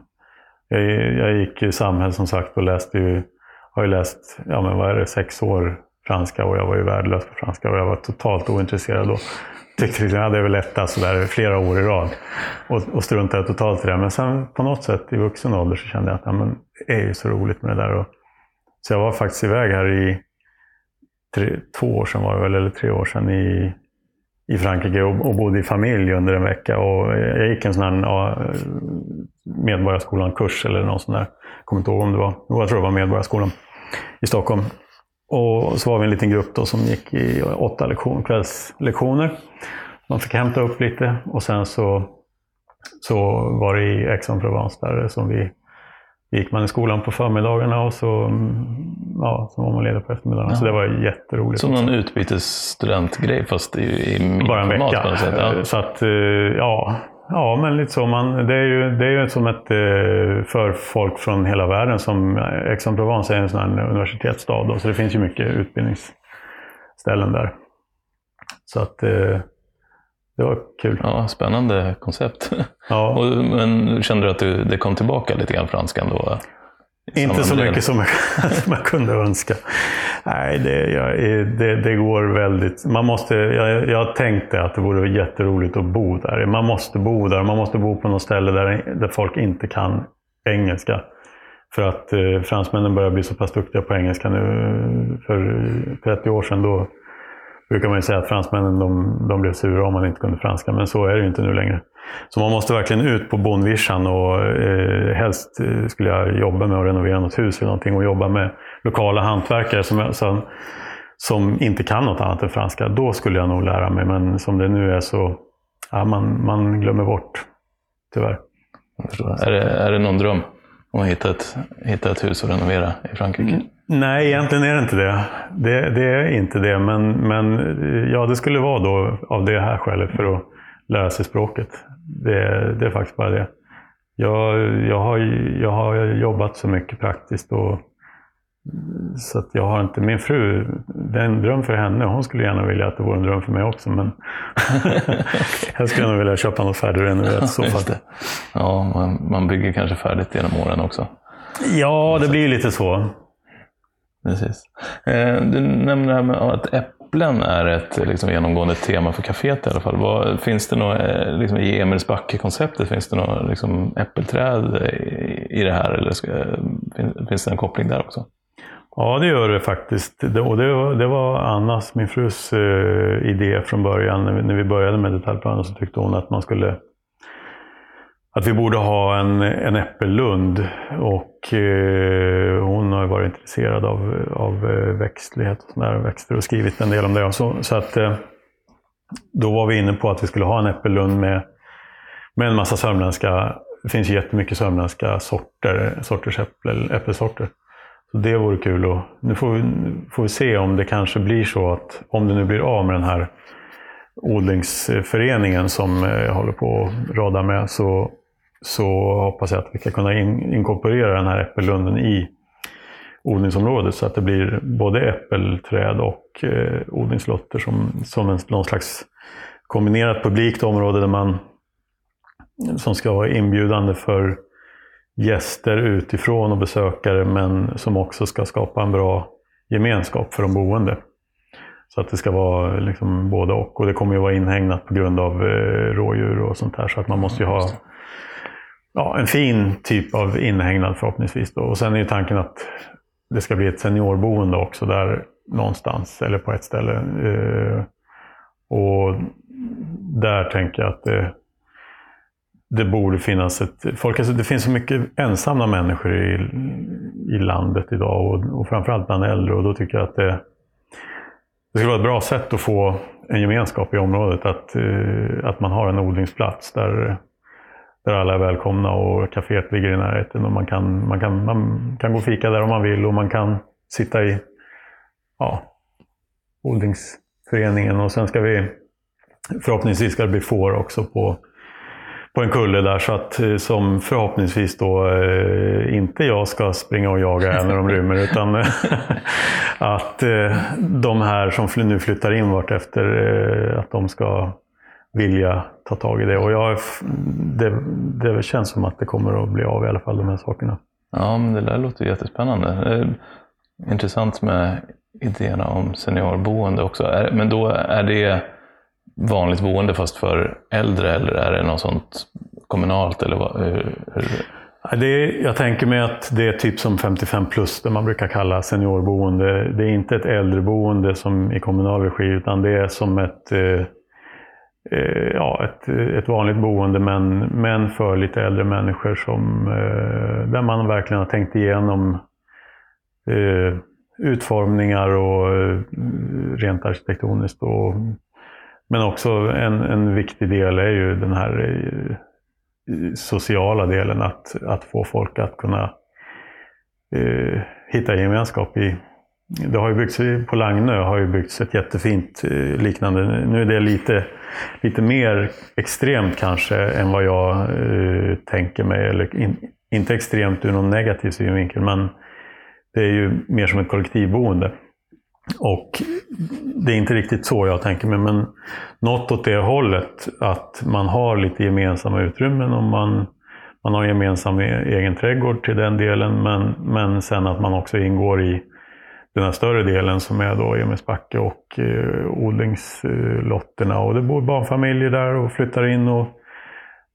[SPEAKER 1] jag, jag gick i samhäll som sagt och läste ju, har ju läst, ja men vad är det, sex år franska och jag var ju värdelös på franska och jag var totalt ointresserad då. Tyckte liksom, jag hade väl lättat sådär flera år i rad och, och struntade totalt i det. Men sen på något sätt i vuxen ålder så kände jag att ja, men, det är ju så roligt med det där. Och, så jag var faktiskt iväg här i tre, två år sedan var det väl, eller tre år sedan i, i Frankrike och, och bodde i familj under en vecka. Och jag gick en sån här ja, Medborgarskolan-kurs eller någon sån där. Jag kommer inte ihåg om det var, jag tror det var Medborgarskolan i Stockholm. Och så var vi en liten grupp då som gick i åtta lektion, kvällslektioner. Man fick hämta upp lite och sen så, så var det i Aix-en-Provence där som vi gick man i skolan på förmiddagarna och så, mm, ja, så var man ledig på eftermiddagen. Ja. Så det var jätteroligt.
[SPEAKER 2] Som någon utbytesstudentgrej fast i, i
[SPEAKER 1] Bara en vecka. På något sätt. Ja. Så att, eh, ja, ja, men lite så. Man, det, är ju, det är ju som ett, eh, för folk från hela världen. som Aix-en-Provence är en sån här universitetsstad. Då, så det finns ju mycket utbildningsställen där. Så att eh, det var kul.
[SPEAKER 2] Ja, spännande koncept. Ja. Och, men kände du att du, det kom tillbaka lite grann franskan då?
[SPEAKER 1] Inte så mycket som jag, som jag kunde önska. Nej, det, jag, det, det, går väldigt... Man måste, jag, jag tänkte att det vore jätteroligt att bo där. Man måste bo där. Man måste bo på något ställe där, där folk inte kan engelska. För att eh, fransmännen börjar bli så pass duktiga på engelska nu. För 30 år sedan då brukar man ju säga att fransmännen de, de blev sura om man inte kunde franska, men så är det ju inte nu längre. Så man måste verkligen ut på bondvischan och eh, helst eh, skulle jag jobba med att renovera något hus eller någonting och jobba med lokala hantverkare som, som, som inte kan något annat än franska. Då skulle jag nog lära mig, men som det nu är så ja, man, man glömmer bort, tyvärr.
[SPEAKER 2] Är det, är det någon dröm om att hitta ett, hitta ett hus och renovera i Frankrike? Mm.
[SPEAKER 1] Nej, egentligen är det inte det. Det, det är inte det, men, men ja, det skulle vara då av det här skälet för att lära sig språket. Det, det är faktiskt bara det. Jag, jag, har, jag har jobbat så mycket praktiskt och så att jag har inte, min fru, det är en dröm för henne. Hon skulle gärna vilja att det vore en dröm för mig också. Men jag skulle gärna vilja köpa något färdigrenoverat i så fall.
[SPEAKER 2] Ja, man, man bygger kanske färdigt genom åren också.
[SPEAKER 1] Ja, det blir lite så.
[SPEAKER 2] Precis. Eh, du nämnde det här med att äpplen är ett liksom, genomgående tema för kaféet i alla fall. Vad, finns det något, eh, liksom, i Emilsbacke-konceptet, finns det något liksom, äppelträd i, i det här? Eller ska, eh, finns, finns det en koppling där också?
[SPEAKER 1] Ja, det gör det faktiskt. Det, och det, var, det var Annas, min frus, eh, idé från början. När vi, när vi började med detaljplanen så tyckte hon att man skulle att vi borde ha en, en äppellund. Och eh, hon har varit intresserad av, av eh, växtlighet och sådär, växter och skrivit en del om det. Så, så att, eh, då var vi inne på att vi skulle ha en äppellund med, med en massa sörmländska, det finns jättemycket sörmländska sorter, sorters äppel, äppelsorter. Så det vore kul. Och nu får vi, får vi se om det kanske blir så att, om det nu blir av med den här odlingsföreningen som jag håller på att rada med, så, så hoppas jag att vi ska kunna in, inkorporera den här äppellunden i odlingsområdet så att det blir både äppelträd och eh, odlingslotter som, som en, någon slags kombinerat publikt område där man, som ska vara inbjudande för gäster utifrån och besökare men som också ska skapa en bra gemenskap för de boende. Så att det ska vara liksom både och. Och det kommer ju vara inhägnat på grund av eh, rådjur och sånt där. Så att man måste ju ha ja, en fin typ av inhägnad förhoppningsvis. Då. Och sen är ju tanken att det ska bli ett seniorboende också där någonstans, eller på ett ställe. Eh, och där tänker jag att det, det borde finnas ett... Folk, alltså det finns så mycket ensamma människor i, i landet idag och, och framförallt bland äldre. Och då tycker jag att det, det skulle vara ett bra sätt att få en gemenskap i området. Att, eh, att man har en odlingsplats där, där alla är välkomna och kaféet ligger i närheten. Och man, kan, man, kan, man kan gå och fika där om man vill och man kan sitta i ja, odlingsföreningen. Och sen ska vi förhoppningsvis ska det bli får också på på en kulle där så att eh, som förhoppningsvis då eh, inte jag ska springa och jaga när de rymmer utan att eh, de här som nu flyttar in vart efter eh, att de ska vilja ta tag i det. Och jag, det, det känns som att det kommer att bli av i alla fall, de här sakerna.
[SPEAKER 2] Ja, men det där låter jättespännande. Intressant med idéerna om seniorboende också. Men då är det vanligt boende fast för äldre eller är det något sånt kommunalt? Eller vad, hur, hur?
[SPEAKER 1] Det är, jag tänker mig att det är typ som 55 plus, det man brukar kalla seniorboende. Det är inte ett äldreboende som i kommunal regi, utan det är som ett, eh, eh, ja, ett, ett vanligt boende, men, men för lite äldre människor som, eh, där man verkligen har tänkt igenom eh, utformningar och eh, rent arkitektoniskt. Och, men också en, en viktig del är ju den här eh, sociala delen, att, att få folk att kunna eh, hitta gemenskap i. Det har ju byggts, på Lagnö har ju byggts ett jättefint eh, liknande. Nu är det lite, lite mer extremt kanske än vad jag uh, tänker mig. Eller in, inte extremt ur någon negativ synvinkel, men det är ju mer som ett kollektivboende. Och det är inte riktigt så jag tänker mig, men något åt det hållet. Att man har lite gemensamma utrymmen och man, man har gemensam e- egen trädgård till den delen. Men, men sen att man också ingår i den här större delen som är då Emilsbacke och eh, odlingslotterna. Och det bor barnfamiljer där och flyttar in. och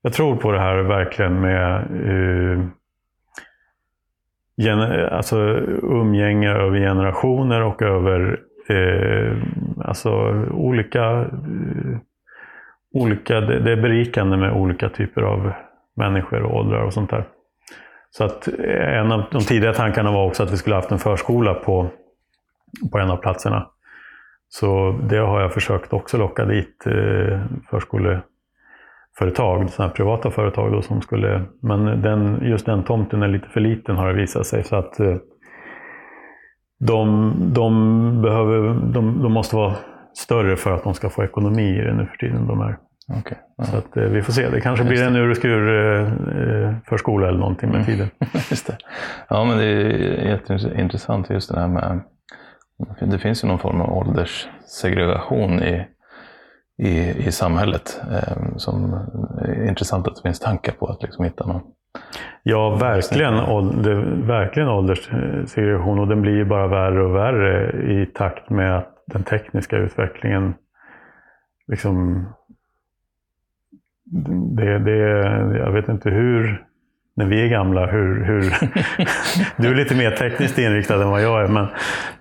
[SPEAKER 1] Jag tror på det här verkligen med eh, alltså umgänge över generationer och över eh, alltså olika, eh, olika det, det är berikande med olika typer av människor och åldrar och sånt där. Så att eh, en av de tidiga tankarna var också att vi skulle haft en förskola på, på en av platserna. Så det har jag försökt också locka dit eh, förskoleföretag, sådana privata företag då, som skulle... Men den, just den tomten är lite för liten har det visat sig. Så att eh, de, de, behöver, de, de måste vara större för att de ska få ekonomi i det nu för tiden. De här.
[SPEAKER 2] Okay. Ja.
[SPEAKER 1] Så att, eh, vi får se. Det kanske blir en ur och skur eh, eh, förskola eller någonting med
[SPEAKER 2] Mm.
[SPEAKER 1] tiden.
[SPEAKER 2] Just det. Ja, men det är jätteintressant just det här med... Det finns ju någon form av ålderssegregation i, i, i samhället eh, som är intressant att det finns tankar på att liksom hitta någon.
[SPEAKER 1] Ja, verkligen, ålder, verkligen ålderssegregation och den blir ju bara värre och värre i takt med att den tekniska utvecklingen liksom det, det, jag vet inte hur, när vi är gamla, hur, hur du är lite mer tekniskt inriktad än vad jag är, men,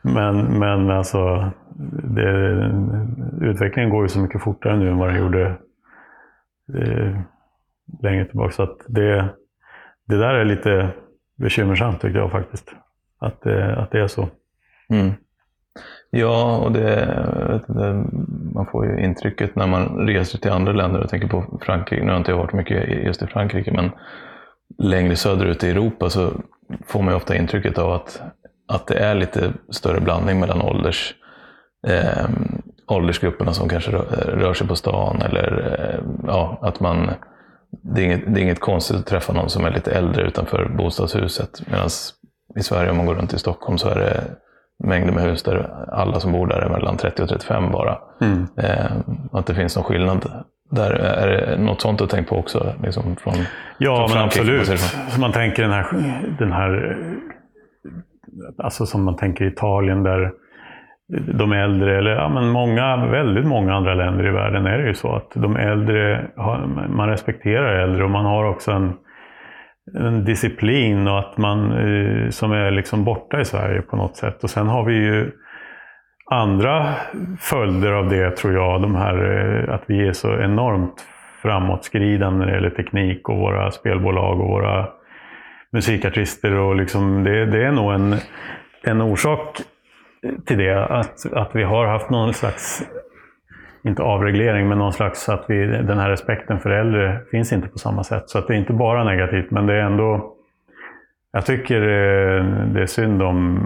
[SPEAKER 1] men, men alltså, det, utvecklingen går ju så mycket fortare nu än vad den gjorde eh, längre tillbaka. Så att det, det där är lite bekymmersamt tycker jag faktiskt. Att det, att det är så.
[SPEAKER 2] Mm. Ja, och det, vet inte, man får ju intrycket när man reser till andra länder. Jag tänker på Frankrike, nu har inte jag varit mycket just i Frankrike, men längre söderut i Europa så får man ofta intrycket av att, att det är lite större blandning mellan ålders, eh, åldersgrupperna som kanske rör, rör sig på stan. Eller eh, ja, att man, det, är inget, det är inget konstigt att träffa någon som är lite äldre utanför bostadshuset. Medan i Sverige, om man går runt i Stockholm, så är det mängder med hus där alla som bor där är mellan 30 och 35 bara.
[SPEAKER 1] Mm.
[SPEAKER 2] Eh, att det finns någon skillnad där. Är det något sånt du tänkt på också? Liksom från,
[SPEAKER 1] Ja,
[SPEAKER 2] från
[SPEAKER 1] men
[SPEAKER 2] man
[SPEAKER 1] absolut.
[SPEAKER 2] Så
[SPEAKER 1] man tänker den här, den här, alltså som man tänker Italien där de äldre, eller ja, men många, väldigt många andra länder i världen är det ju så att de äldre, man respekterar äldre och man har också en, en disciplin och att man, eh, som är liksom borta i Sverige på något sätt. Och sen har vi ju andra följder av det tror jag, de här, eh, att vi är så enormt framåtskridande när det gäller teknik och våra spelbolag och våra musikartister. Och liksom det, det är nog en, en orsak till det, att, att vi har haft någon slags, inte avreglering, men någon slags att vi, den här respekten för äldre finns inte på samma sätt. Så att det är inte bara negativt, men det är ändå jag tycker eh, det är synd om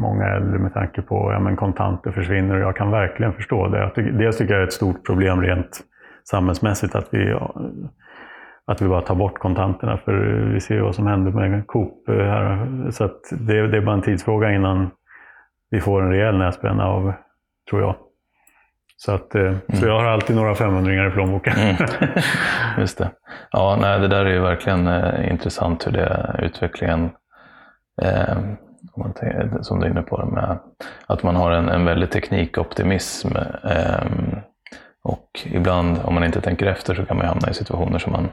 [SPEAKER 1] många äldre med tanke på att ja, kontanter försvinner och jag kan verkligen förstå det. Jag tycker, dels tycker jag det är ett stort problem rent samhällsmässigt att vi, att vi bara tar bort kontanterna för vi ser ju vad som händer med Coop eh, här. Så att det, det är bara en tidsfråga innan vi får en rejäl näsbränna av, tror jag. Så, att, eh, så jag har alltid några 500 i plånboken.
[SPEAKER 2] Mm. Just det. Ja, nej, det där är ju verkligen eh, intressant hur det utvecklingen, eh, om man tänker, som du är inne på, med att man har en, en väldig teknikoptimism. Eh, och ibland, om man inte tänker efter, så kan man hamna i situationer som man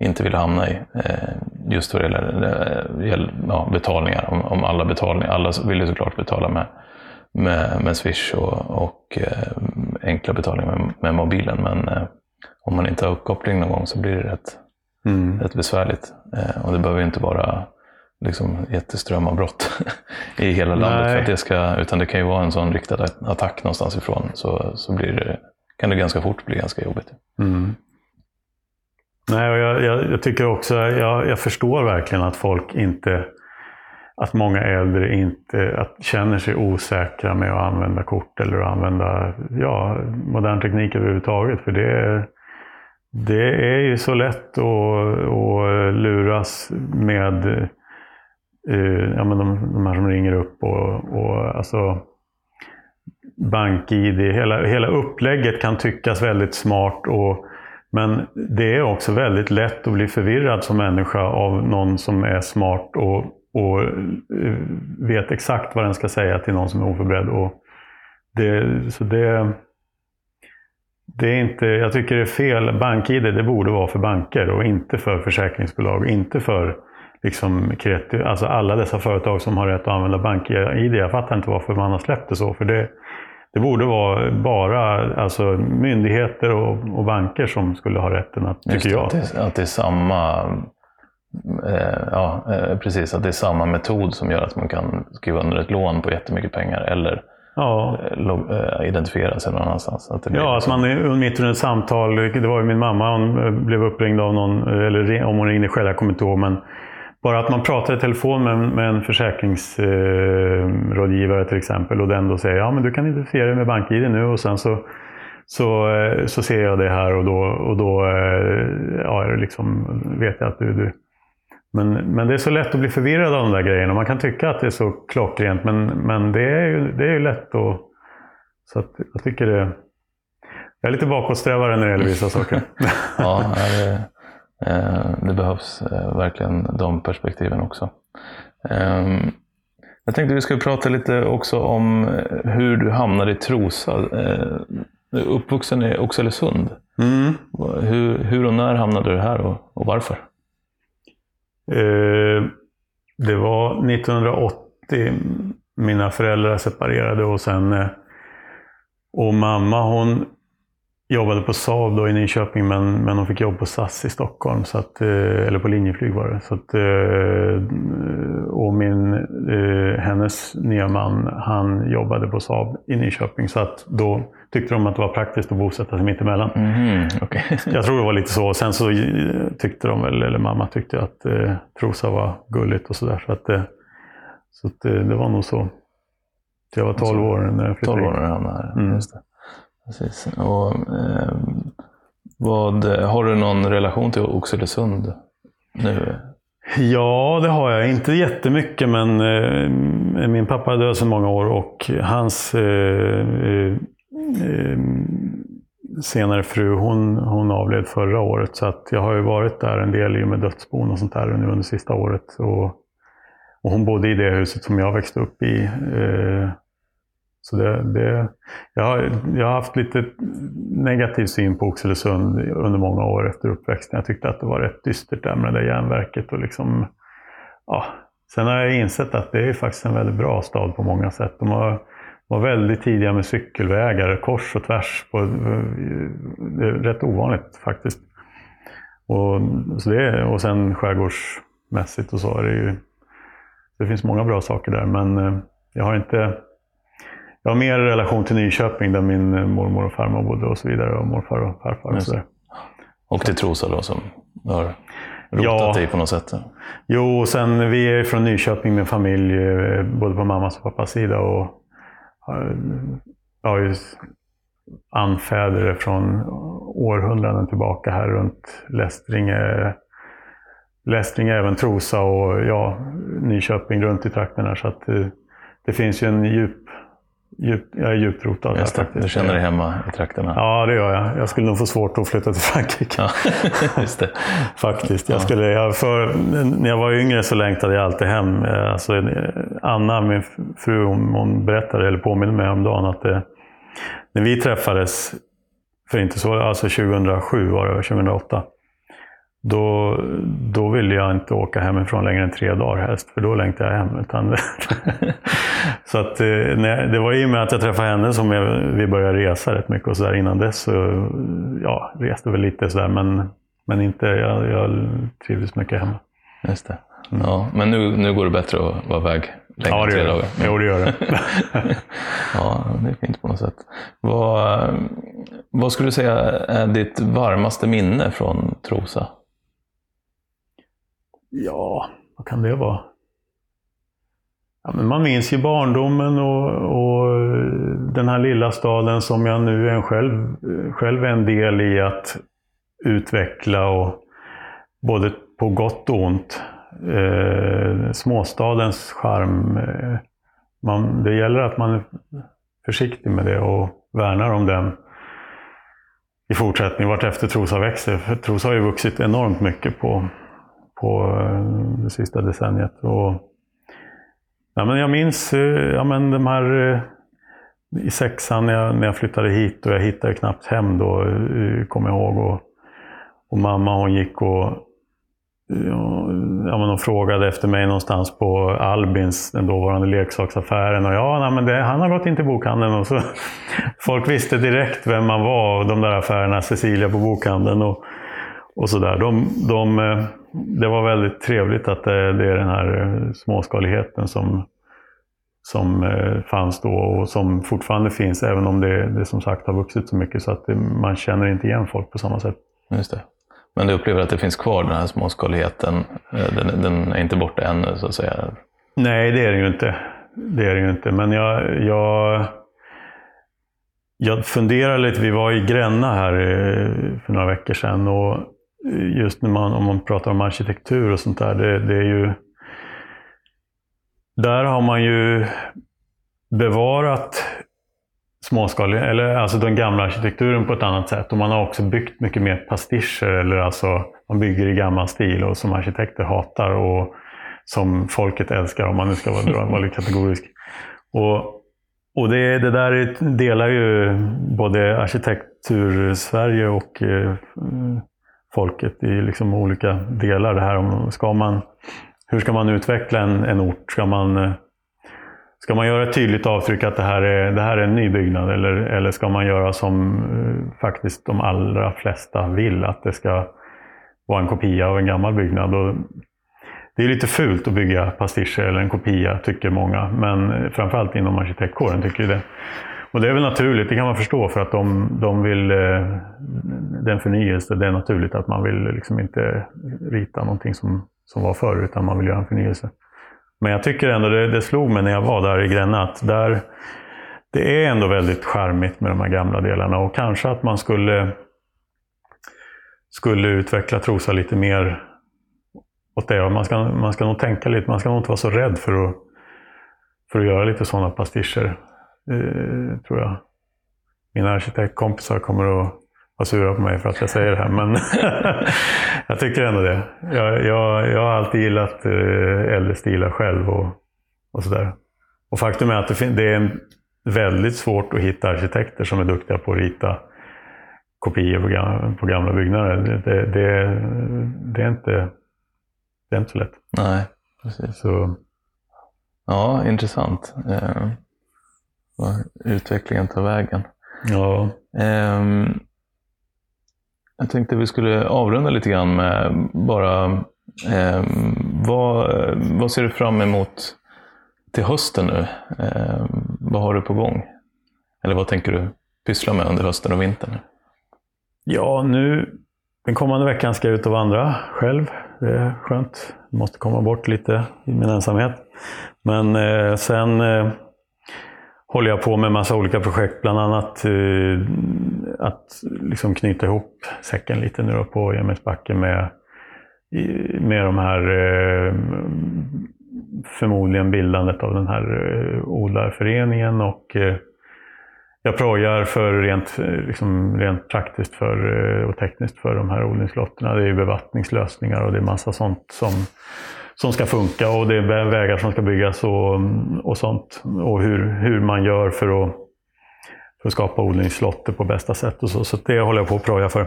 [SPEAKER 2] inte vill hamna i. Eh, just vad det eh, gäller, ja, betalningar. Om, om alla betalningar, alla vill ju såklart betala med med, med Swish och, och eh, enkla betalningar med, med mobilen. Men eh, om man inte har uppkoppling någon gång så blir det rätt,
[SPEAKER 1] Mm.
[SPEAKER 2] rätt besvärligt. Eh, och det behöver ju inte vara liksom, jätteströmavbrott i hela landet. För att det ska, utan det kan ju vara en sån riktad attack någonstans ifrån. Så, så blir det, kan det ganska fort bli ganska jobbigt.
[SPEAKER 1] Mm. Nej, och jag, jag, jag tycker också, jag, jag förstår verkligen att folk inte, att många äldre inte att, känner sig osäkra med att använda kort eller att använda ja, modern teknik överhuvudtaget. För det, det är ju så lätt att, att luras med eh, ja, men de, de här som ringer upp och, och alltså BankID, hela, hela upplägget kan tyckas väldigt smart. Och, men det är också väldigt lätt att bli förvirrad som människa av någon som är smart och, och eh, vet exakt vad den ska säga till någon som är oförberedd. Och det, så det, det är inte, jag tycker det är fel. BankID det borde vara för banker och inte för försäkringsbolag. Inte för liksom, alltså alla dessa företag som har rätt att använda BankID. Jag fattar inte varför man har släppt det så. För det, det borde vara bara alltså, myndigheter och, och banker som skulle ha rätten att,
[SPEAKER 2] Just
[SPEAKER 1] tycker
[SPEAKER 2] det,
[SPEAKER 1] jag.
[SPEAKER 2] Att det, att det är samma ja, eh, precis. Att det är samma metod som gör att man kan skriva under ett lån på jättemycket pengar eller
[SPEAKER 1] Ja,
[SPEAKER 2] eh, eh, identifiera sig någon annanstans. Att
[SPEAKER 1] Ja, att
[SPEAKER 2] liksom-
[SPEAKER 1] man är mitt under ett samtal. Det var ju min mamma, hon eh, blev uppringd av någon, eller om hon ringde själv, jag kommer inte ihåg. Men bara att man pratar i telefon med, en- med en försäkringsrådgivare till exempel och den då säger ja men du kan identifiera dig med BankID nu och sen så, så, eh, så ser jag det här och då, och då eh, ja, liksom, vet jag att du, du men, men det är så lätt att bli förvirrad av de där grejerna. Man kan tycka att det är så klockrent, men, men det, är ju, det är ju lätt att... Så att jag tycker det... Jag är lite bakåtsträvare när det gäller vissa saker.
[SPEAKER 2] Ja, det, eh, det behövs eh, verkligen de perspektiven också. Ehm, Jag tänkte vi skulle prata lite också om eh, hur du hamnade i Trosa. Du är uppvuxen i Oxelösund.
[SPEAKER 1] Mm.
[SPEAKER 2] Hur, hur och när hamnade du här och, och varför?
[SPEAKER 1] Eh, det var 1980. Mina föräldrar separerade och sen... Eh, och mamma hon jobbade på Saab då i Nyköping men, men hon fick jobb på SAS i Stockholm. Så att, eh, eller på Linjeflyg var det. Så att, eh, och min, eh, hennes nya man han jobbade på Saab i Nyköping. Så att då tyckte de att det var praktiskt att bosätta sig mittemellan.
[SPEAKER 2] Mhm, okej.
[SPEAKER 1] Jag tror det var lite så. Sen så tyckte de väl, eller mamma tyckte att eh, Trosa var gulligt och sådär. Så, att, så att, det var nog så. Jag var 12 år när jag flyttade
[SPEAKER 2] 12 år när du hamnade här.
[SPEAKER 1] Mm.
[SPEAKER 2] Just det. Precis. Och, eh, vad, har du någon relation till Oxelösund nu?
[SPEAKER 1] Ja, det har jag. Inte jättemycket, men eh, min pappa är död sedan många år och hans eh, eh, eh, senare fru, hon, hon avled förra året. Så att jag har ju varit där en del i och med dödsbon och sånt där nu under sista året. Och, och hon bodde i det huset som jag växte upp i. Eh, så det, det, jag, har, jag har haft lite negativ syn på Oxelösund under många år efter uppväxten. Jag tyckte att det var rätt dystert där med det där järnverket. Och liksom, ja. Sen har jag insett att det är faktiskt en väldigt bra stad på många sätt. De har, var väldigt tidiga med cykelvägar, kors och tvärs. På, det är rätt ovanligt faktiskt. Och, så det, och sen skärgårdsmässigt och så är det ju... Det finns många bra saker där, men eh, jag har inte... Jag har mer relation till Nyköping där min eh, mormor och farmor bodde och så vidare. Och morfar och farfar och
[SPEAKER 2] Just
[SPEAKER 1] så
[SPEAKER 2] det.
[SPEAKER 1] där.
[SPEAKER 2] Och till Trosa då som har rotat
[SPEAKER 1] Ja.
[SPEAKER 2] dig på något sätt?
[SPEAKER 1] Jo, och sen vi är från Nyköping med familj, eh, både på mammas och pappas sida. Och har har ju anfäder från århundraden tillbaka här runt Lästringe, Lästringe, även Trosa och ja, Nyköping runt i trakterna. Så att det, det finns ju en djup, djup jag är djupt rotad här
[SPEAKER 2] det,
[SPEAKER 1] faktiskt.
[SPEAKER 2] du känner dig hemma i trakterna?
[SPEAKER 1] Ja, det gör jag. Jag skulle nog få svårt att flytta till Frankrike.
[SPEAKER 2] Ja, just det.
[SPEAKER 1] Faktiskt. Jag skulle, jag för, när jag var yngre så längtade jag alltid hem. Eh, Alltså, Anna, min fru, hon, hon berättade, eller påminde mig om dagen att det, när vi träffades, för inte så, alltså 2007 var det, 2008. Då, då ville jag inte åka hemifrån längre än tre dagar helst, för då längtade jag hem. Utan, så att, eh, när, det var i och med att jag träffade henne som jag, vi började resa rätt mycket. och så där. Innan dess så ja, reste väl lite sådär, men, men inte, jag, jag trivdes mycket hemma.
[SPEAKER 2] Just det. Ja, men nu, nu går det bättre att vara iväg längre
[SPEAKER 1] Ja,
[SPEAKER 2] än
[SPEAKER 1] det
[SPEAKER 2] tre dagar.
[SPEAKER 1] Jo, det gör det.
[SPEAKER 2] Ja, det är fint på något sätt. Vad, vad skulle du säga är ditt varmaste minne från Trosa?
[SPEAKER 1] Ja, vad kan det vara? Ja, men man minns ju barndomen och, och eh, den här lilla staden som jag nu är en själv, eh, själv är en del i att utveckla och både på gott och ont. Eh, småstadens charm. Eh, man, det gäller att man är försiktig med det och värnar om den i fortsättningen vartefter Trosa växer. För Trosa har ju vuxit enormt mycket på, på eh, det sista decenniet. Och, ja, men jag minns eh, ja, men de här eh, i sexan när jag, när jag flyttade hit och jag hittade knappt hem då, kommer jag ihåg. Och, och mamma hon gick och ja, men de frågade efter mig någonstans på Albins, den dåvarande leksaksaffären. Och ja, nej, men det, han har gått in till bokhandeln. Och så, folk visste direkt vem man var, de där affärerna, Cecilia på bokhandeln och, och sådär. De, de, det var väldigt trevligt att det, det är den här småskaligheten som, som fanns då och som fortfarande finns, även om det, det som sagt har vuxit så mycket så att det, man känner inte igen folk på samma sätt.
[SPEAKER 2] Just det. Men du upplever att det finns kvar den här småskaligheten? Eh, den, den, är inte borta ännu så att säga?
[SPEAKER 1] Nej, det är den ju inte. Det är ju inte. Men jag, jag, jag funderar lite. Vi var i Gränna här eh, för några veckor sedan. Och just när man, om man pratar om arkitektur och sånt där. Det, det är ju... Där har man ju bevarat småskalig, eller alltså den gamla arkitekturen på ett annat sätt. Och man har också byggt mycket mer pastischer, eller alltså man bygger i gammal stil och som arkitekter hatar och som folket älskar om man nu ska vara, vara lite kategorisk. Och, och det, det där delar ju både arkitektur-Sverige och eh, folket i liksom olika delar. Det här om, ska man, hur ska man utveckla en, en ort? Ska man eh, Ska man göra ett tydligt avtryck att det här är, det här är en ny byggnad eller, eller ska man göra som eh, faktiskt de allra flesta vill, att det ska vara en kopia av en gammal byggnad? Och det är lite fult att bygga pastischer eller en kopia, tycker många. Men eh, framförallt inom arkitektkåren tycker ju det. Och det är väl naturligt, det kan man förstå, för att de, de vill... Eh, den förnyelse, det är naturligt att man vill liksom inte rita någonting som, som var förr, utan man vill göra en förnyelse. Men jag tycker ändå, det, det slog mig när jag var där i Gränna, att där, det är ändå väldigt charmigt med de här gamla delarna. Och kanske att man skulle, skulle utveckla Trosa lite mer åt det. man ska, man ska nog tänka lite, man ska nog inte vara så rädd för att, för att göra lite sådana pastischer, eh, tror jag. Mina arkitektkompisar kommer att vara sura på mig för att jag säger det här, men jag tycker ändå det. Jag, jag, jag har alltid gillat eh, äldre stilar själv och, och sådär. Och faktum är att det, det är väldigt svårt att hitta arkitekter som är duktiga på att rita kopior på gamla, på gamla byggnader. Det, det, det, är inte, det är inte så lätt.
[SPEAKER 2] Nej, precis.
[SPEAKER 1] Så.
[SPEAKER 2] Ja, intressant. Eh, utvecklingen tar vägen.
[SPEAKER 1] Ja.
[SPEAKER 2] Um, jag tänkte vi skulle avrunda lite grann med bara eh, vad, vad ser du fram emot till hösten nu? Eh, vad har du på gång? Eller vad tänker du pyssla med under hösten och vintern?
[SPEAKER 1] Ja, nu den kommande veckan ska jag ut och vandra själv. Det är skönt. Jag måste komma bort lite i min ensamhet. Men eh, sen eh, håller jag på med massa olika projekt, bland annat eh, att liksom knyta ihop säcken lite nu då på Emilsbacke med, med de här eh, förmodligen bildandet av den här eh, odlarföreningen och eh, jag projar för rent, eh, liksom, rent praktiskt för, eh, och tekniskt för de här odlingslotterna. Det är bevattningslösningar och det är massa sånt som som ska funka och det är vägar som ska byggas och, och sånt. Och hur, hur man gör för att, för att skapa odlingslotter på bästa sätt. Och så. så det håller jag på att proja för.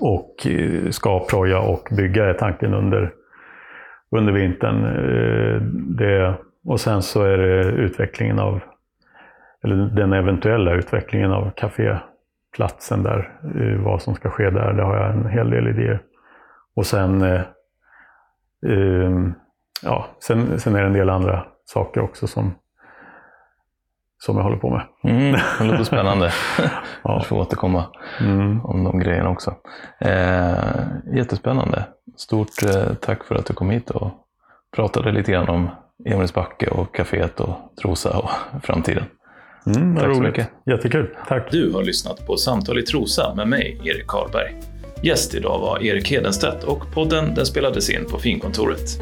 [SPEAKER 1] Och eh, ska proja och bygga är tanken under, under vintern. Eh, det, och sen så är det utvecklingen av, eller den eventuella utvecklingen av kaféplatsen där. Eh, vad som ska ske där, det har jag en hel del idéer. Och sen Ehm, ja, sen, sen är det en del andra saker också som, som jag håller på med.
[SPEAKER 2] Mm, det låter spännande. ja. Jag får återkomma mm. om de grejerna också. Eh, jättespännande. Stort eh, tack för att du kom hit och pratade lite grann om Emilsbacke och kaféet och Trosa och framtiden.
[SPEAKER 1] Mm, tack roligt. så mycket. Jättekul. Tack.
[SPEAKER 4] Du har lyssnat på Samtal i Trosa med mig, Erik Karlberg. Gäst idag var Erik Hedenstedt och podden den spelades in på Finkontoret.